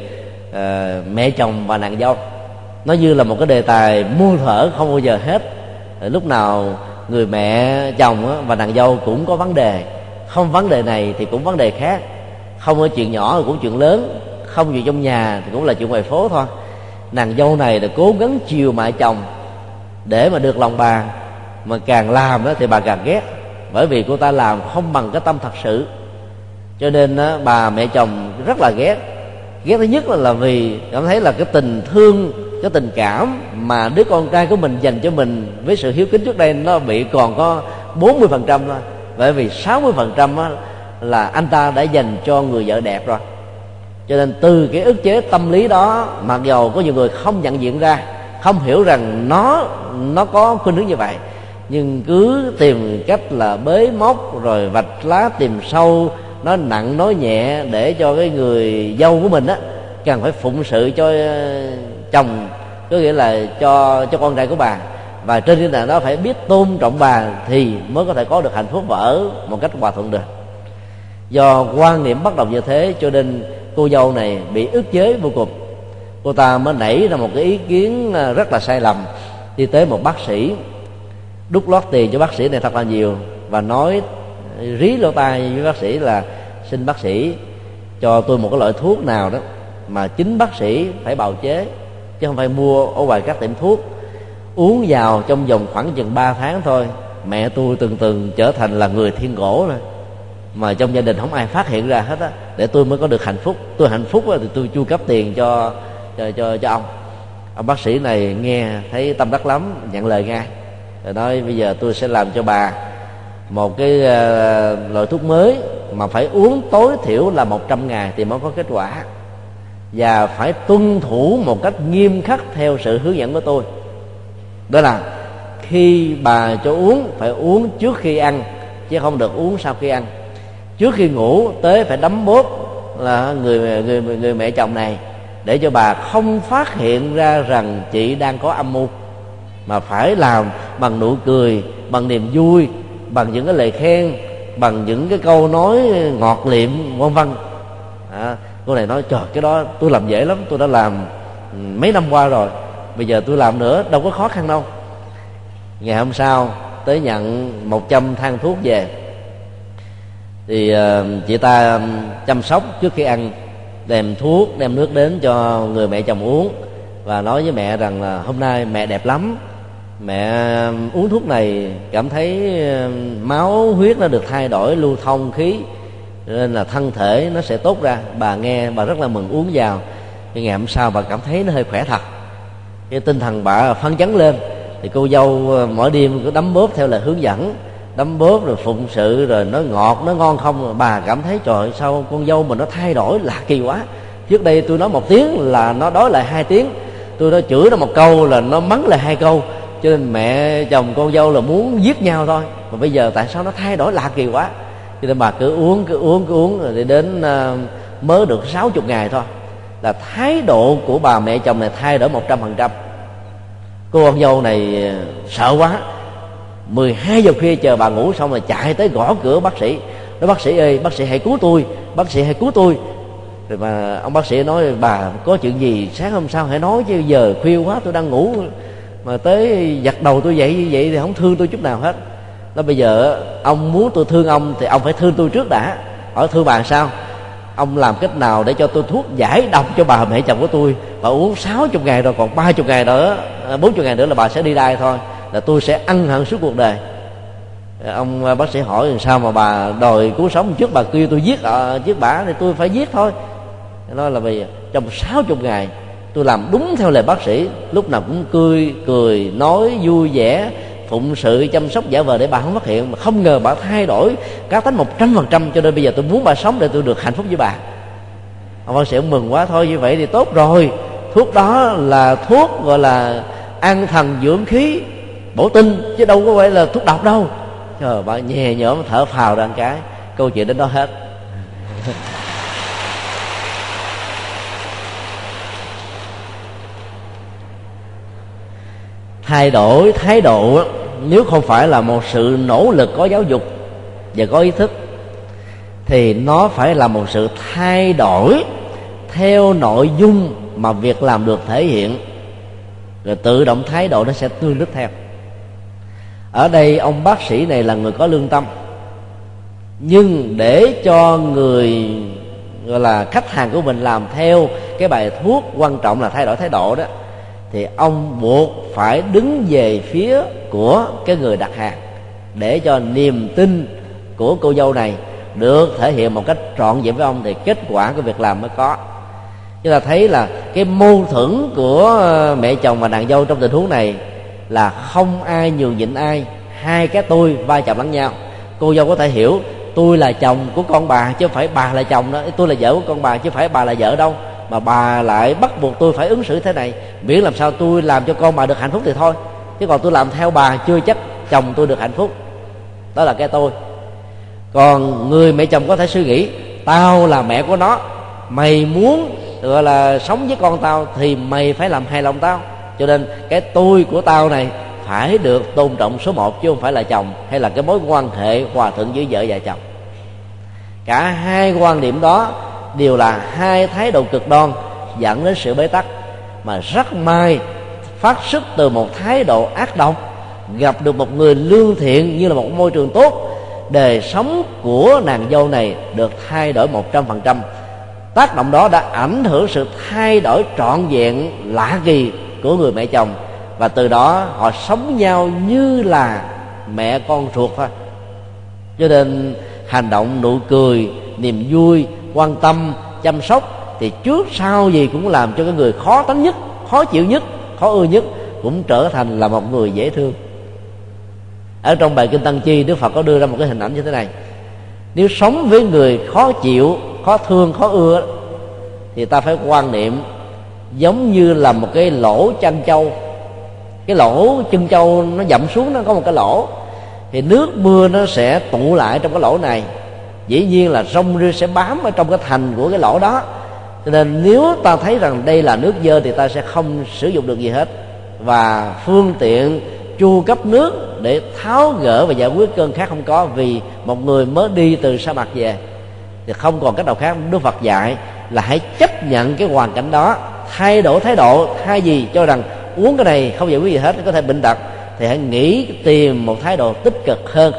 uh, mẹ chồng và nàng dâu. Nó như là một cái đề tài muôn thở không bao giờ hết. Lúc nào người mẹ chồng và nàng dâu cũng có vấn đề. Không vấn đề này thì cũng vấn đề khác. Không có chuyện nhỏ cũng chuyện lớn không gì trong nhà thì cũng là chuyện ngoài phố thôi. Nàng dâu này là cố gắng chiều mại chồng để mà được lòng bà mà càng làm đó thì bà càng ghét bởi vì cô ta làm không bằng cái tâm thật sự. Cho nên đó, bà mẹ chồng rất là ghét. Ghét thứ nhất là, là vì cảm thấy là cái tình thương cái tình cảm mà đứa con trai của mình dành cho mình với sự hiếu kính trước đây nó bị còn có 40% thôi. Bởi vì 60% là anh ta đã dành cho người vợ đẹp rồi cho nên từ cái ức chế tâm lý đó, mặc dầu có nhiều người không nhận diện ra, không hiểu rằng nó nó có khuynh hướng như vậy, nhưng cứ tìm cách là bế móc rồi vạch lá tìm sâu, nó nặng nói nhẹ để cho cái người dâu của mình á cần phải phụng sự cho ờ, chồng, có nghĩa là cho cho con trai của bà. Và trên cái nền đó phải biết tôn trọng bà thì mới có thể có được hạnh phúc và ở một cách hòa thuận được. Do quan niệm bất đồng như thế, cho nên cô dâu này bị ức chế vô cùng. Cô ta mới nảy ra một cái ý kiến à, rất là sai lầm. Đi tới một bác sĩ, đút lót tiền cho bác sĩ này thật là nhiều và nói, rí lỗ tai với bác sĩ là, xin bác sĩ cho tôi một cái loại thuốc nào đó mà chính bác sĩ phải bào chế, chứ không phải mua ở ngoài các tiệm thuốc. Uống vào trong vòng khoảng chừng 3 tháng thôi, mẹ tôi từng từng trở thành là người thiên gỗ rồi mà trong gia đình không ai phát hiện ra hết á để tôi mới có được hạnh phúc. Tôi hạnh phúc thì tôi chu cấp tiền cho cho cho, cho ông. Ông bác sĩ này nghe thấy tâm đắc lắm nhận lời ngay. Rồi nói bây giờ tôi sẽ làm cho bà một cái uh, loại thuốc mới mà phải uống tối thiểu là 100 ngày thì mới có kết quả. Và phải tuân thủ một cách nghiêm khắc theo sự hướng dẫn của tôi. Đó là khi bà cho uống phải uống trước khi ăn chứ không được uống sau khi ăn trước khi ngủ tới phải đấm bóp là người người người mẹ chồng này để cho bà không phát hiện ra rằng chị đang có âm mưu. Mà phải làm bằng nụ cười bằng niềm vui bằng những cái lời khen bằng những cái câu nói ngọt liệm vân vân. À, cô này nói trời cái đó tôi làm dễ lắm tôi đã làm ừ, mấy năm qua rồi bây giờ tôi làm nữa đâu có khó khăn đâu. Ngày hôm sau tới nhận 100 thang thuốc về thì ờ, chị ta chăm sóc trước khi ăn, đem thuốc, đem nước đến cho người mẹ chồng uống và nói với mẹ rằng là hôm nay mẹ đẹp lắm. Mẹ uống thuốc này cảm thấy máu huyết nó được thay đổi, lưu thông khí, nên là thân thể nó sẽ tốt ra. Bà nghe, bà rất là mừng uống vào. Thì ngày hôm sau bà cảm thấy nó hơi khỏe thật. Cái tinh thần bà phấn chấn lên. Thì cô dâu mỗi đêm cứ đấm bóp theo lời hướng dẫn đấm bóp rồi phụng sự rồi nó ngọt nó ngon không à. bà cảm thấy trời sao con dâu mình nó thay đổi lạ kỳ quá. Trước đây tôi nói một tiếng là nó đói lại hai tiếng. Tôi nói chửi nó một câu là nó mắng lại hai câu. Cho nên mẹ chồng con dâu là muốn giết nhau thôi. Mà bây giờ tại sao nó thay đổi lạ kỳ quá? Cho nên bà cứ uống cứ uống cứ uống rồi đến uh, mới được sáu chục ngày thôi. Là thái độ của bà mẹ chồng này thay đổi một trăm phần trăm. Cô con dâu này ờ, sợ quá. 12 giờ khuya chờ bà ngủ xong rồi chạy tới gõ cửa bác sĩ. Nói, bác sĩ ơi, bác sĩ hãy cứu tôi, bác sĩ hãy cứu tôi. Rồi mà ông bác sĩ nói, bà, có chuyện gì sáng hôm sau hãy nói chứ, giờ khuya quá tôi đang ngủ, mà tới giặt đầu tôi dậy như vậy thì không thương tôi chút nào hết. Nó bây giờ ông muốn tôi thương ông thì ông phải thương tôi trước đã. Ở thương bà sao? Ông làm cách nào để cho tôi thuốc giải độc cho bà mẹ chồng của tôi? Bà uống 60 ngày rồi còn 30 ngày nữa 40 ngày nữa là bà sẽ đi đai thôi là tôi sẽ ăn hận suốt cuộc đời. Ông à, bác sĩ hỏi làm sao mà bà đòi cứu sống trước bà kêu tôi giết ở trước bả thì tôi phải giết thôi. Nói là vì trong 60 ngày, tôi làm đúng theo lời bác sĩ, lúc nào cũng cười cười, nói, vui vẻ, phụng sự, chăm sóc giả vờ để bà không phát hiện, mà không ngờ bà thay đổi cá tính một trăm phần trăm, cho nên bây giờ tôi muốn bà sống để tôi được hạnh phúc với bà. Ông bác sĩ mừng quá, thôi như vậy thì tốt rồi. Thuốc đó là thuốc gọi là an thần dưỡng khí bổ tinh, chứ đâu có phải là thuốc độc đâu. Trời, bà nhẹ nhõm thở phào ra cái, câu chuyện đến đó hết. Thay đổi thái độ nếu không phải là một sự nỗ lực có giáo dục và có ý thức, thì nó phải là một sự thay đổi theo nội dung mà việc làm được thể hiện. Rồi tự động thái độ nó sẽ tương đức theo ở đây ông bác sĩ này là người có lương tâm. Nhưng để cho người, gọi là, khách hàng của mình làm theo cái bài thuốc quan trọng là thay đổi thái độ đó, thì ông buộc phải đứng về phía của cái người đặt hàng để cho niềm tin của cô dâu này được thể hiện một cách trọn vẹn với ông, thì kết quả của việc làm mới có. Chúng ta thấy là cái mâu thuẫn của mẹ chồng và nàng dâu trong tình huống này là không ai nhường nhịn ai. Hai cái tôi va chạm lẫn nhau. Cô dâu có thể hiểu, tôi là chồng của con bà chứ không phải bà là chồng đó. Tôi là vợ của con bà chứ không phải bà là vợ đâu. Mà bà lại bắt buộc tôi phải ứng xử thế này. Miễn làm sao tôi làm cho con bà được hạnh phúc thì thôi. Chứ còn tôi làm theo bà chưa chắc chồng tôi được hạnh phúc. Đó là cái tôi. Còn người mẹ chồng có thể suy nghĩ, tao là mẹ của nó. Mày muốn gọi là sống với con tao thì mày phải làm hài lòng tao cho nên cái tôi của tao này phải được tôn trọng số một, chứ không phải là chồng, hay là cái mối quan hệ hòa thuận giữa vợ và chồng. Cả hai quan điểm đó đều là hai thái độ cực đoan dẫn đến sự bế tắc, mà rất may phát xuất từ một thái độ ác độc, gặp được một người lương thiện như là một môi trường tốt, đời sống của nàng dâu này được thay đổi một trăm phần trăm. Tác động đó đã ảnh hưởng sự thay đổi trọn vẹn lạ kỳ của người mẹ chồng. Và từ đó họ sống nhau như là mẹ con ruột thôi. Cho nên hành động nụ cười, niềm vui, quan tâm, chăm sóc thì trước sau gì cũng làm cho cái người khó tánh nhất, khó chịu nhất, khó ưa nhất cũng trở thành là một người dễ thương. Ở trong bài kinh tăng chi, đức phật có đưa ra một cái hình ảnh như thế này. Nếu sống với người khó chịu, khó thương, khó ưa, thì ta phải quan niệm giống như là một cái lỗ chân châu cái lỗ chân châu nó dậm xuống, nó có một cái lỗ. Thì nước mưa nó sẽ tụ lại trong cái lỗ này. Dĩ nhiên là rong rêu sẽ bám ở trong cái thành của cái lỗ đó. Cho nên nếu ta thấy rằng đây là nước dơ thì ta sẽ không sử dụng được gì hết. Và phương tiện chu cấp nước để tháo gỡ và giải quyết cơn khát không có vì một người mới đi từ sa mạc về. Thì không còn cách nào khác. Đức phật dạy là hãy chấp nhận cái hoàn cảnh đó thay đổi thái độ, thay gì cho rằng uống cái này không giải quyết gì hết có thể bệnh tật, thì hãy nghĩ, tìm một thái độ tích cực hơn.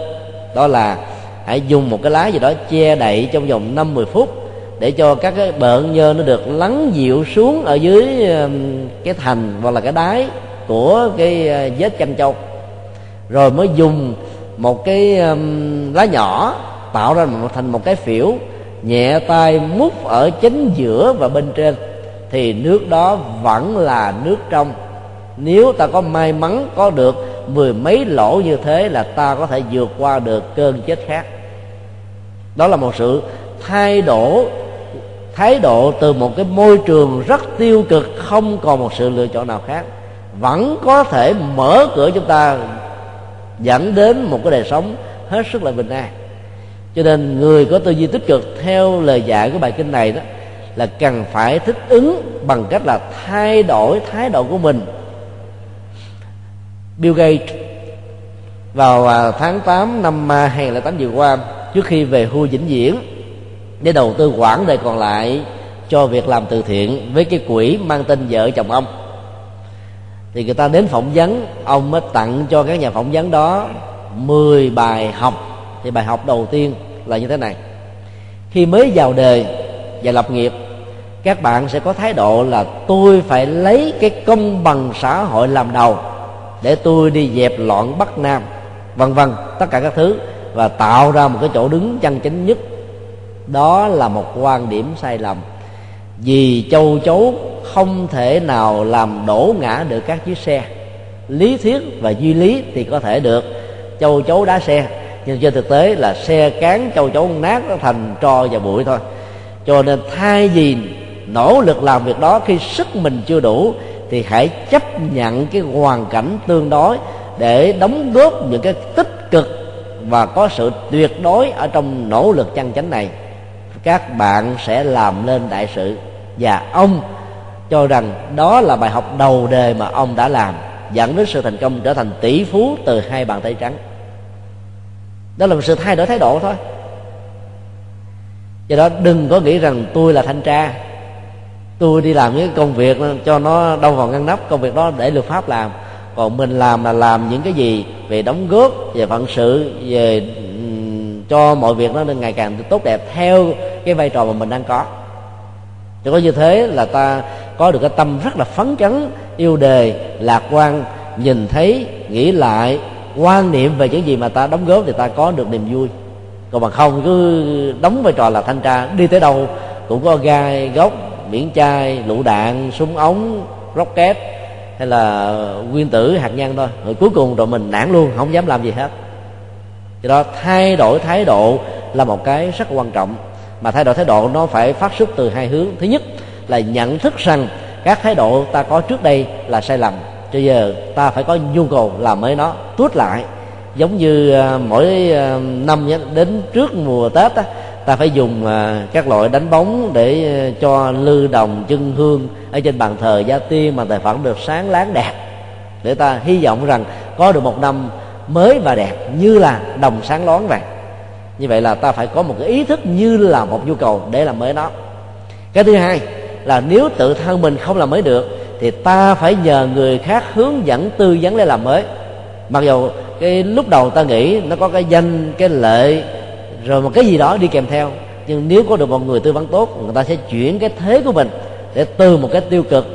Đó là hãy dùng một cái lá gì đó che đậy trong vòng năm mười phút để cho các cái bợn nhơ nó được lắng dịu xuống ở dưới cái thành hoặc là cái đáy của cái ờ, vết chanh châu rồi mới dùng một cái lá nhỏ tạo ra một thành một cái phễu nhẹ tay mút ở chính giữa và bên trên thì nước đó vẫn là nước trong. Nếu ta có may mắn có được mười mấy lỗ như thế là ta có thể vượt qua được cơn chết khác. Đó là một sự thay đổi, thái độ từ một cái môi trường rất tiêu cực, không còn một sự lựa chọn nào khác. Vẫn có thể mở cửa chúng ta, dẫn đến một cái đời sống hết sức là bình an. Cho nên người có tư duy tích cực, theo lời dạy của bài kinh này đó là cần phải thích ứng bằng cách là thay đổi thái độ của mình. Bill Gates vào à, tháng 8 năm 2008 vừa qua, trước khi về hưu vĩnh viễn, để đầu tư quãng đời còn lại cho việc làm từ thiện với cái quỹ mang tên vợ chồng ông. Thì người ta đến phỏng vấn, ông mới tặng cho các nhà phỏng vấn đó 10 bài học. Thì bài học đầu tiên là như thế này. Khi mới vào đời và lập nghiệp các bạn sẽ có thái độ là tôi phải lấy cái công bằng xã hội làm đầu để tôi đi dẹp loạn bắc nam, vân vân, tất cả các thứ, và tạo ra một cái chỗ đứng chân chính nhất. Đó là một quan điểm sai lầm. Vì châu chấu không thể nào làm đổ ngã được các chiếc xe. Lý thuyết và duy lý thì có thể được. Châu chấu đá xe, nhưng trên thực tế là xe cán châu chấu nát nó thành tro và bụi thôi. Cho nên thay vì nỗ lực làm việc đó, khi sức mình chưa đủ, thì hãy chấp nhận cái hoàn cảnh tương đối để đóng góp những cái tích cực và có sự tuyệt đối ở trong nỗ lực chân chánh này. Các bạn sẽ làm lên đại sự và ông cho rằng đó là bài học đầu đề mà ông đã làm, dẫn đến sự thành công trở thành tỷ phú từ hai bàn tay trắng. Đó là một sự thay đổi thái độ thôi. Do đó đừng có nghĩ rằng tôi là thanh tra tôi đi làm những công việc cho nó đâu vào ngăn nắp, công việc đó để luật pháp làm. Còn mình làm là làm những cái gì về đóng góp, về phận sự, về cho mọi việc nó nên ngày càng tốt đẹp theo cái vai trò mà mình đang có. Cho có như thế là ta có được cái tâm rất là phấn chấn, yêu đề, lạc quan, nhìn thấy, nghĩ lại, quan niệm về những gì mà ta đóng góp thì ta có được niềm vui. Còn bằng không cứ đóng vai trò là thanh tra, đi tới đâu cũng có gai gốc miễn chai lựu đạn súng ống rocket hay là nguyên tử hạt nhân thôi. Rồi cuối cùng rồi mình nản luôn không dám làm gì hết. Do đó thay đổi thái độ là một cái rất quan trọng. Mà thay đổi thái độ nó phải phát xuất từ hai hướng. Thứ nhất là nhận thức rằng các thái độ ta có trước đây là sai lầm. Cho giờ ta phải có nhu cầu làm mới nó tuốt lại. Giống như à, mỗi à, năm đến trước mùa tết á, ta phải dùng à, các loại đánh bóng để à, cho lư đồng, chân hương ở trên bàn thờ gia tiên mà tài phẩm được sáng láng đẹp. Để ta hy vọng rằng có được một năm mới và đẹp như là đồng sáng lón vậy. Như vậy là ta phải có một cái ý thức như là một nhu cầu để làm mới nó. Cái thứ hai là nếu tự thân mình không làm mới được, thì ta phải nhờ người khác hướng dẫn, tư vấn để làm mới. Mặc dù cái lúc đầu ta nghĩ nó có cái danh, cái lệ rồi một cái gì đó đi kèm theo. Nhưng nếu có được một người tư vấn tốt, người ta sẽ chuyển cái thế của mình để từ một cái tiêu cực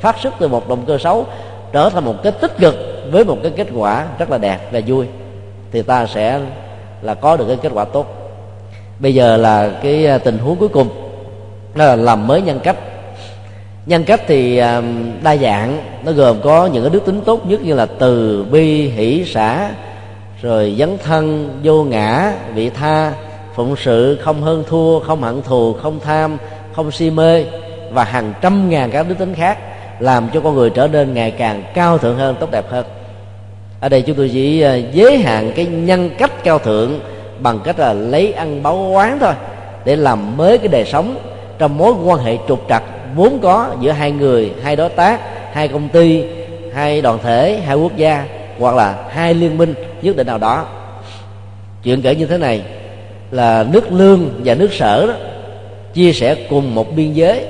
phát xuất từ một động cơ xấu trở thành một cái tích cực với một cái kết quả rất là đẹp và vui, thì ta sẽ là có được cái kết quả tốt. Bây giờ là cái à, tình huống cuối cùng. Đó là làm mới nhân cách. Nhân cách thì à, đa dạng, nó gồm có những cái đức tính tốt nhất như là từ bi, hỷ, xã rồi dấn thân, vô ngã, vị tha. Phụng sự không hơn thua, không hận thù, không tham, không si mê. Và hàng trăm ngàn các đức tính khác làm cho con người trở nên ngày càng cao thượng hơn, tốt đẹp hơn. Ở đây chúng tôi chỉ à, giới hạn cái nhân cách cao thượng bằng cách là lấy ăn báo quán thôi, để làm mới cái đời sống trong mối quan hệ trục trặc vốn có giữa hai người, hai đối tác, hai công ty, hai đoàn thể, hai quốc gia hoặc là hai liên minh nhất định nào đó. Chuyện kể như thế này là nước lương và nước sở đó chia sẻ cùng một biên giới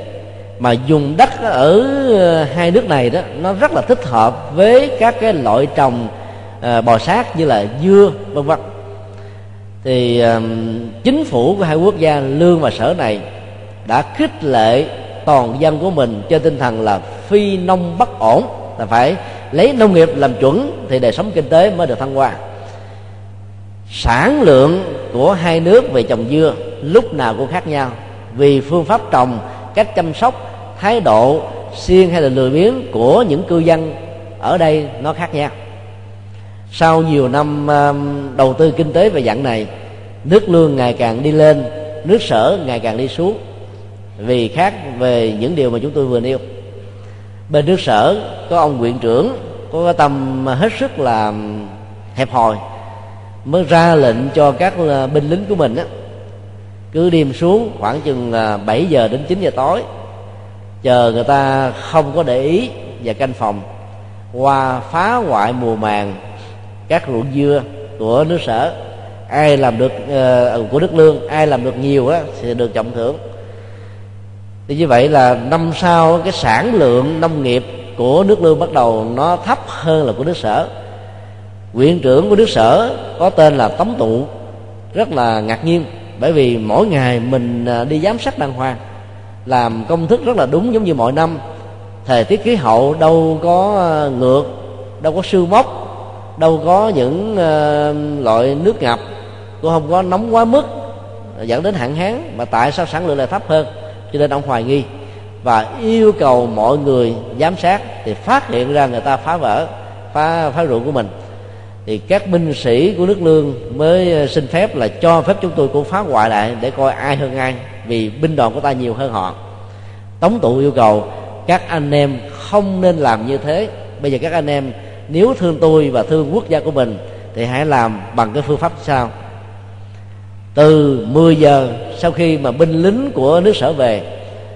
mà dùng đất ở ờ, hai nước này đó nó rất là thích hợp với các cái loại trồng à, bò sát như là dưa vân vân. Thì à, chính phủ của hai quốc gia lương và sở này đã khích lệ toàn dân của mình trên tinh thần là phi nông bất ổn là phải lấy nông nghiệp làm chuẩn thì đời sống kinh tế mới được thăng hoa. Sản lượng của hai nước về trồng dưa lúc nào cũng khác nhau. Vì phương pháp trồng, cách chăm sóc, thái độ siêng hay là lười biếng của những cư dân ở đây nó khác nhau. Sau nhiều năm um, đầu tư kinh tế về dạng này, nước lương ngày càng đi lên, nước sở ngày càng đi xuống. Vì khác về những điều mà chúng tôi vừa nêu bên nước sở có ông quyện trưởng có cái tâm hết sức là hẹp hòi mới ra lệnh cho các ờ, binh lính của mình á cứ đêm xuống khoảng chừng 7 giờ đến 9 giờ tối chờ người ta không có để ý và canh phòng qua phá hoại mùa màng các ruộng dưa của nước sở. Ai làm được uh, của nước lương ai làm được nhiều á thì được trọng thưởng thì như vậy là năm sau cái sản lượng nông nghiệp của nước lương bắt đầu nó thấp hơn là của nước sở. Quyện trưởng của nước sở có tên là tống tụ rất là ngạc nhiên bởi vì mỗi ngày mình à, đi giám sát đàng hoàng làm công thức rất là đúng giống như mọi năm. Thời tiết khí hậu đâu có à, ngược đâu có sương mốc đâu có những uh, loại nước ngập cũng không có nóng quá mức dẫn đến hạn hán. Mà tại sao sản lượng lại thấp hơn? Cho nên ông hoài nghi và yêu cầu mọi người giám sát thì phát hiện ra người ta phá vỡ, phá phá ruộng của mình. Thì các binh sĩ của nước lương mới ờ, xin phép là cho phép chúng tôi cũng phá hoại lại để coi ai hơn ai, vì binh đoàn của ta nhiều hơn họ. Tống tụ yêu cầu các anh em không nên làm như thế. Bây giờ các anh em, nếu thương tôi và thương quốc gia của mình thì hãy làm bằng cái phương pháp sao? Từ 10 giờ sau khi mà binh lính của nước sở về,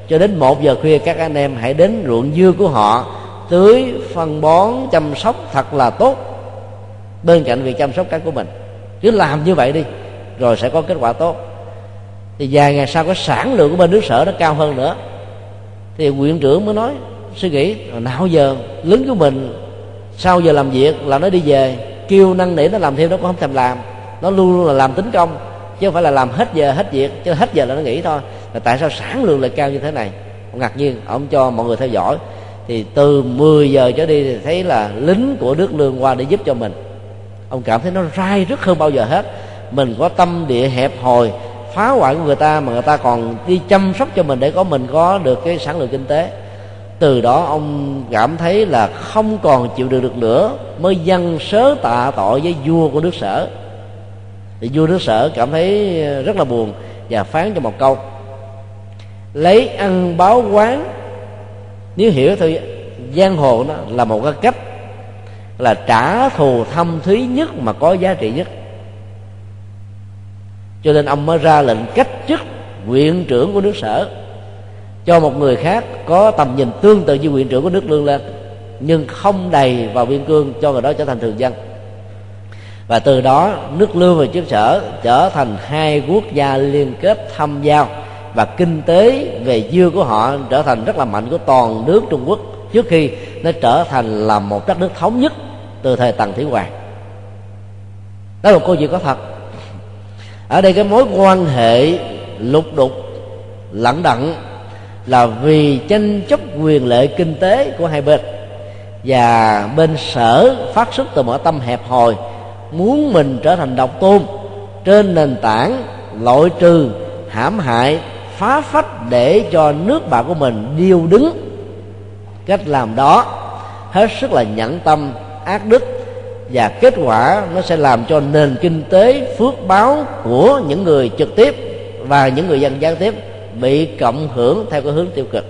cho đến một giờ khuya các anh em hãy đến ruộng dưa của họ, tưới, phân bón, chăm sóc thật là tốt. Bên cạnh việc chăm sóc cái của mình, cứ làm như vậy đi, rồi sẽ có kết quả tốt. Thì vài ngày sau, cái sản lượng của bên nước sở nó cao hơn nữa. Thì huyện trưởng mới nói suy nghĩ nào giờ lính của mình, sau giờ làm việc là nó đi về, kêu năn nỉ nó làm thêm, nó cũng không thèm làm, nó luôn luôn là làm tính công chứ không phải là làm hết giờ, hết việc, chứ hết giờ là nó nghỉ thôi. Là tại sao sản lượng lại cao như thế này? Ông ngạc nhiên, ông cho mọi người theo dõi. Thì từ 10 giờ trở đi thì thấy là lính của nước lương qua để giúp cho mình. Ông cảm thấy nó rai rất hơn bao giờ hết. Mình có tâm địa hẹp hòi, phá hoại của người ta mà người ta còn đi chăm sóc cho mình để có mình có được cái sản lượng kinh tế. Từ đó ông cảm thấy là không còn chịu được được nữa, mới dâng sớ tạ tội với vua của nước sở thì vua nước sở cảm thấy ờ, rất là buồn và phán cho một câu. Lấy ăn báo quán, nếu hiểu thì giang hồ nó là một cái cách là trả thù thâm thúy nhất mà có giá trị nhất. Cho nên ông mới ra lệnh cách chức huyện trưởng của nước sở, cho một người khác có tầm nhìn tương tự như huyện trưởng của nước lương lên, nhưng không đầy vào biên cương cho người đó trở thành thường dân và từ đó, nước lương và nước sở trở thành hai quốc gia liên kết thăm giao. Và kinh tế về dưa của họ trở thành rất là mạnh của toàn nước trung quốc trước khi nó trở thành là một đất nước thống nhất từ thời tần thủy hoàng. Đó là một câu chuyện có thật. Ở đây cái mối quan hệ lục đục, lẳng đặng là vì tranh chấp quyền lợi kinh tế của hai bên. Và bên sở phát xuất từ một tâm hẹp hòi muốn mình trở thành độc tôn. Trên nền tảng loại trừ, hãm hại, phá phách để cho nước bạn của mình điêu đứng. Cách làm đó hết sức là nhẫn tâm, ác đức, và kết quả nó sẽ làm cho nền kinh tế phước báo của những người trực tiếp và những người dân gián tiếp bị cộng hưởng theo cái hướng tiêu cực.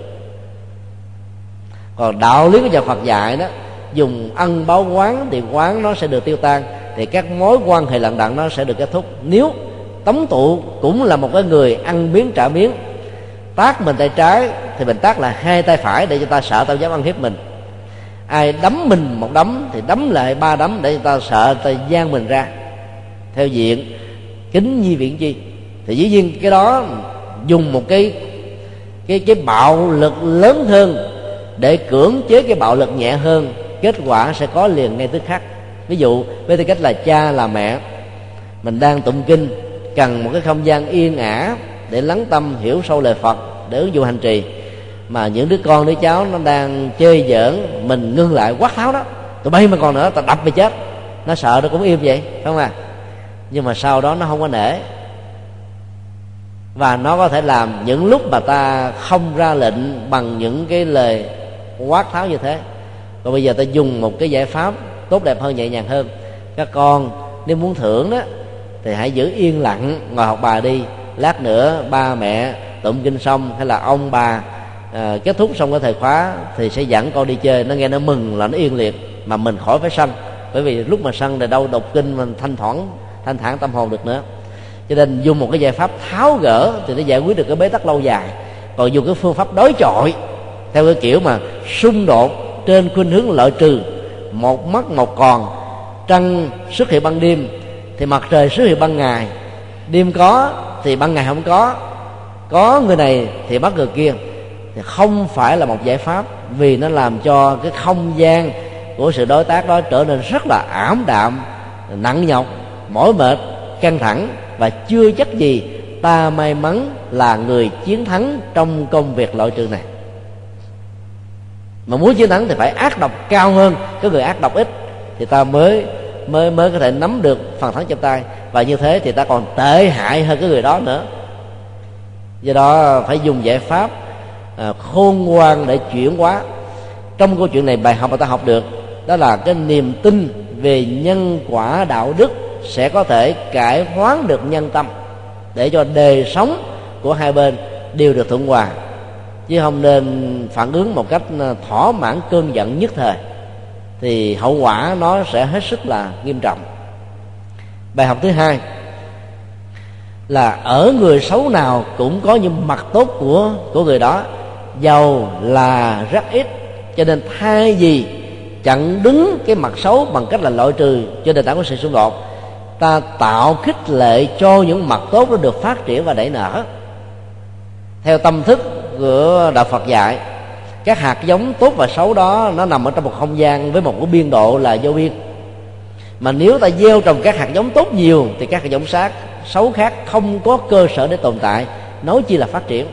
Còn đạo lý của nhà Phật dạy đó, dùng ân báo quán thì quán nó sẽ được tiêu tan thì các mối quan hệ lận đận nó sẽ được kết thúc. Nếu tống tụ cũng là một cái người ăn miếng trả miếng, tác mình tay trái thì mình tác là hai tay phải để cho ta sợ tao dám ăn hiếp mình. Ai đấm mình một đấm thì đấm lại ba đấm để cho ta sợ ta gian mình ra. Theo diện kính nhi viện chi, thì dĩ nhiên cái đó dùng một cái cái cái bạo lực lớn hơn để cưỡng chế cái bạo lực nhẹ hơn, kết quả sẽ có liền ngay tức khắc ví dụ, với tư cách là cha, là mẹ, mình đang tụng kinh, cần một cái không gian yên ả để lắng tâm, hiểu sâu lời phật để ứng dụng hành trì. Mà những đứa con, đứa cháu nó đang chơi giỡn, mình ngưng lại quát tháo đó. Tụi bay mà còn nữa, tao đập mày chết. Nó sợ nó cũng im vậy, phải không à? Nhưng mà sau đó nó không có nể. Và nó có thể làm những lúc mà ta không ra lệnh bằng những cái lời quát tháo như thế. Còn bây giờ ta dùng một cái giải pháp tốt đẹp hơn nhẹ nhàng hơn. Các con nếu muốn thưởng đó thì hãy giữ yên lặng ngồi học bài đi. Lát nữa ba mẹ tụng kinh xong hay là ông bà à, kết thúc xong cái thời khóa thì sẽ dẫn con đi chơi. Nó nghe nó mừng là nó yên liệt mà mình khỏi phải sân. Bởi vì lúc mà sân thì đâu đọc kinh mình thanh thoảng thanh thản tâm hồn được nữa. Cho nên dùng một cái giải pháp tháo gỡ thì nó giải quyết được cái bế tắc lâu dài. Còn dùng cái phương pháp đối chọi theo cái kiểu mà xung đột trên khuynh hướng lợi trừ một mất một còn, trăng xuất hiện ban đêm thì mặt trời xuất hiện ban ngày. Đêm có thì ban ngày không có có người này thì bắt người kia. Thì không phải là một giải pháp, vì nó làm cho cái không gian của sự đối tác đó trở nên rất là ảm đạm, nặng nhọc, mỏi mệt, căng thẳng và chưa chắc gì ta may mắn là người chiến thắng trong công việc loại trừ này mà muốn chiến thắng thì phải ác độc cao hơn cái người ác độc ít. Thì ta mới mới mới có thể nắm được phần thắng trong tay. Và như thế thì ta còn tệ hại hơn cái người đó nữa. Do đó phải dùng giải pháp à, khôn ngoan để chuyển hóa. Trong câu chuyện này bài học mà ta học được đó là cái niềm tin về nhân quả đạo đức sẽ có thể cải hoán được nhân tâm để cho đời sống của hai bên đều được thuận hòa chứ không nên phản ứng một cách ờ, thỏa mãn cơn giận nhất thời, thì hậu quả nó sẽ hết sức là nghiêm trọng. Bài học thứ hai là ở người xấu nào cũng có những mặt tốt của của người đó. Giàu là rất ít, cho nên thay gì chặn đứng cái mặt xấu bằng cách là loại trừ cho nền tảng của sự xung đột, ta tạo khích lệ cho những mặt tốt nó được phát triển và đẩy nở. Theo tâm thức của đạo Phật dạy. Các hạt giống tốt và xấu đó, nó nằm ở trong một không gian với một cái biên độ là vô biên. Mà nếu ta gieo trồng các hạt giống tốt nhiều, thì các hạt giống sát, xấu khác không có cơ sở để tồn tại, nói chi là phát triển.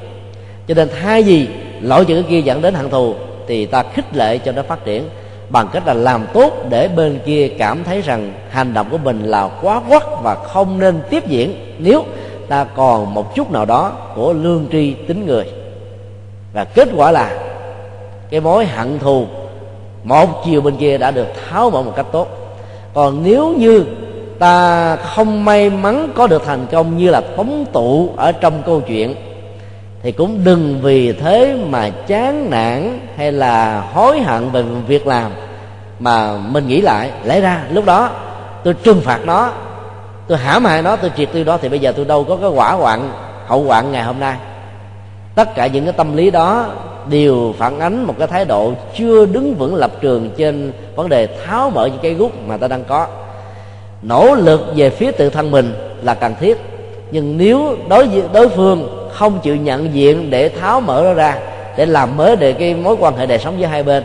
Cho nên thay gì lỗi chữ kia dẫn đến hận thù, thì ta khích lệ cho nó phát triển, bằng cách là làm tốt để bên kia cảm thấy rằng hành động của mình là quá quắt và không nên tiếp diễn, nếu ta còn một chút nào đó của lương tri tính người và kết quả là cái mối hận thù một chiều bên kia đã được tháo bỏ một cách tốt. Còn nếu như ta không may mắn có được thành công như là tống tụ ở trong câu chuyện, thì cũng đừng vì thế mà chán nản hay là hối hận về việc làm mà mình nghĩ lại. Lẽ ra lúc đó tôi trừng phạt nó, tôi hãm hại nó, tôi triệt tiêu đó thì bây giờ tôi đâu có cái quả hoạn, hậu hoạn ngày hôm nay tất cả những cái tâm lý đó đều phản ánh một cái thái độ chưa đứng vững lập trường trên vấn đề tháo mở những cái gút mà ta đang có. Nỗ lực về phía tự thân mình là cần thiết, nhưng nếu đối diện, đối phương không chịu nhận diện để tháo mở nó ra, để làm mới để cái mối quan hệ đời sống giữa hai bên,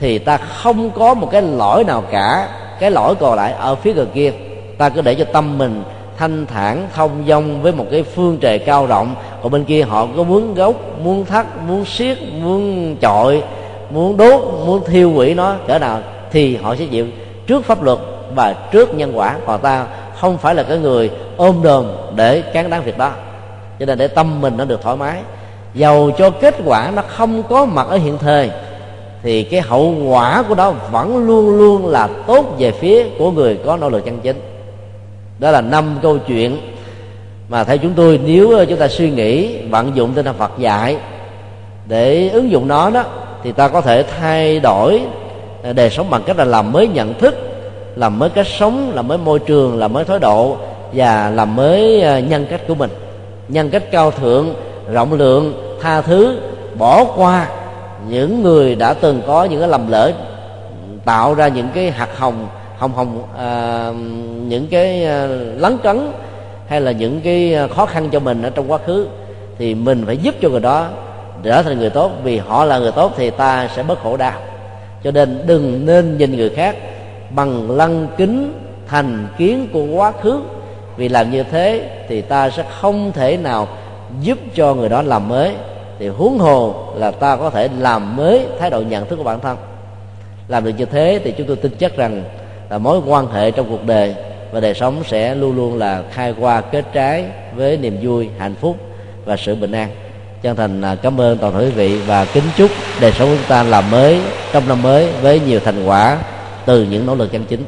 thì ta không có một cái lỗi nào cả. Cái lỗi còn lại ở phía người kia, ta cứ để cho tâm mình thanh thản, thông dong với một cái phương trời cao rộng. Còn bên kia họ có muốn gốc, muốn thắt, muốn siết, muốn chọi, muốn đốt, muốn thiêu hủy nó, cỡ nào thì họ sẽ chịu. Trước pháp luật và trước nhân quả còn ta, không phải là cái người ôm đồm để cán đáng việc đó. Cho nên để tâm mình nó được thoải mái. Dầu cho kết quả nó không có mặt ở hiện thời, thì cái hậu quả của nó vẫn luôn luôn là tốt về phía của người có nỗ lực chân chính đó là năm câu chuyện mà theo chúng tôi nếu chúng ta suy nghĩ, vận dụng tinh thần Phật dạy để ứng dụng nó đó, thì ta có thể thay đổi à, đời sống bằng cách là làm mới nhận thức, làm mới cách sống, làm mới môi trường, làm mới thái độ và làm mới à, nhân cách của mình. Nhân cách cao thượng, rộng lượng, tha thứ, bỏ qua những người đã từng có những cái lầm lỡ, tạo ra những cái hạt hồng hồng hồng à, những cái à, lấn cấn hay là những cái à, khó khăn cho mình ở trong quá khứ thì mình phải giúp cho người đó trở thành người tốt. Vì họ là người tốt thì ta sẽ bớt khổ đau. Cho nên đừng nên nhìn người khác bằng lăng kính thành kiến của quá khứ. Vì làm như thế thì ta sẽ không thể nào giúp cho người đó làm mới. Thì huống hồ là ta có thể làm mới thái độ nhận thức của bản thân. Làm được như thế thì chúng tôi tin chắc rằng là mối quan hệ trong cuộc đời và đời sống sẽ luôn luôn là khai qua kết trái với niềm vui, hạnh phúc và sự bình an. Chân thành à, cảm ơn toàn thể quý vị và kính chúc đời sống của chúng ta làm mới, trong năm mới với nhiều thành quả từ những nỗ lực chân chính.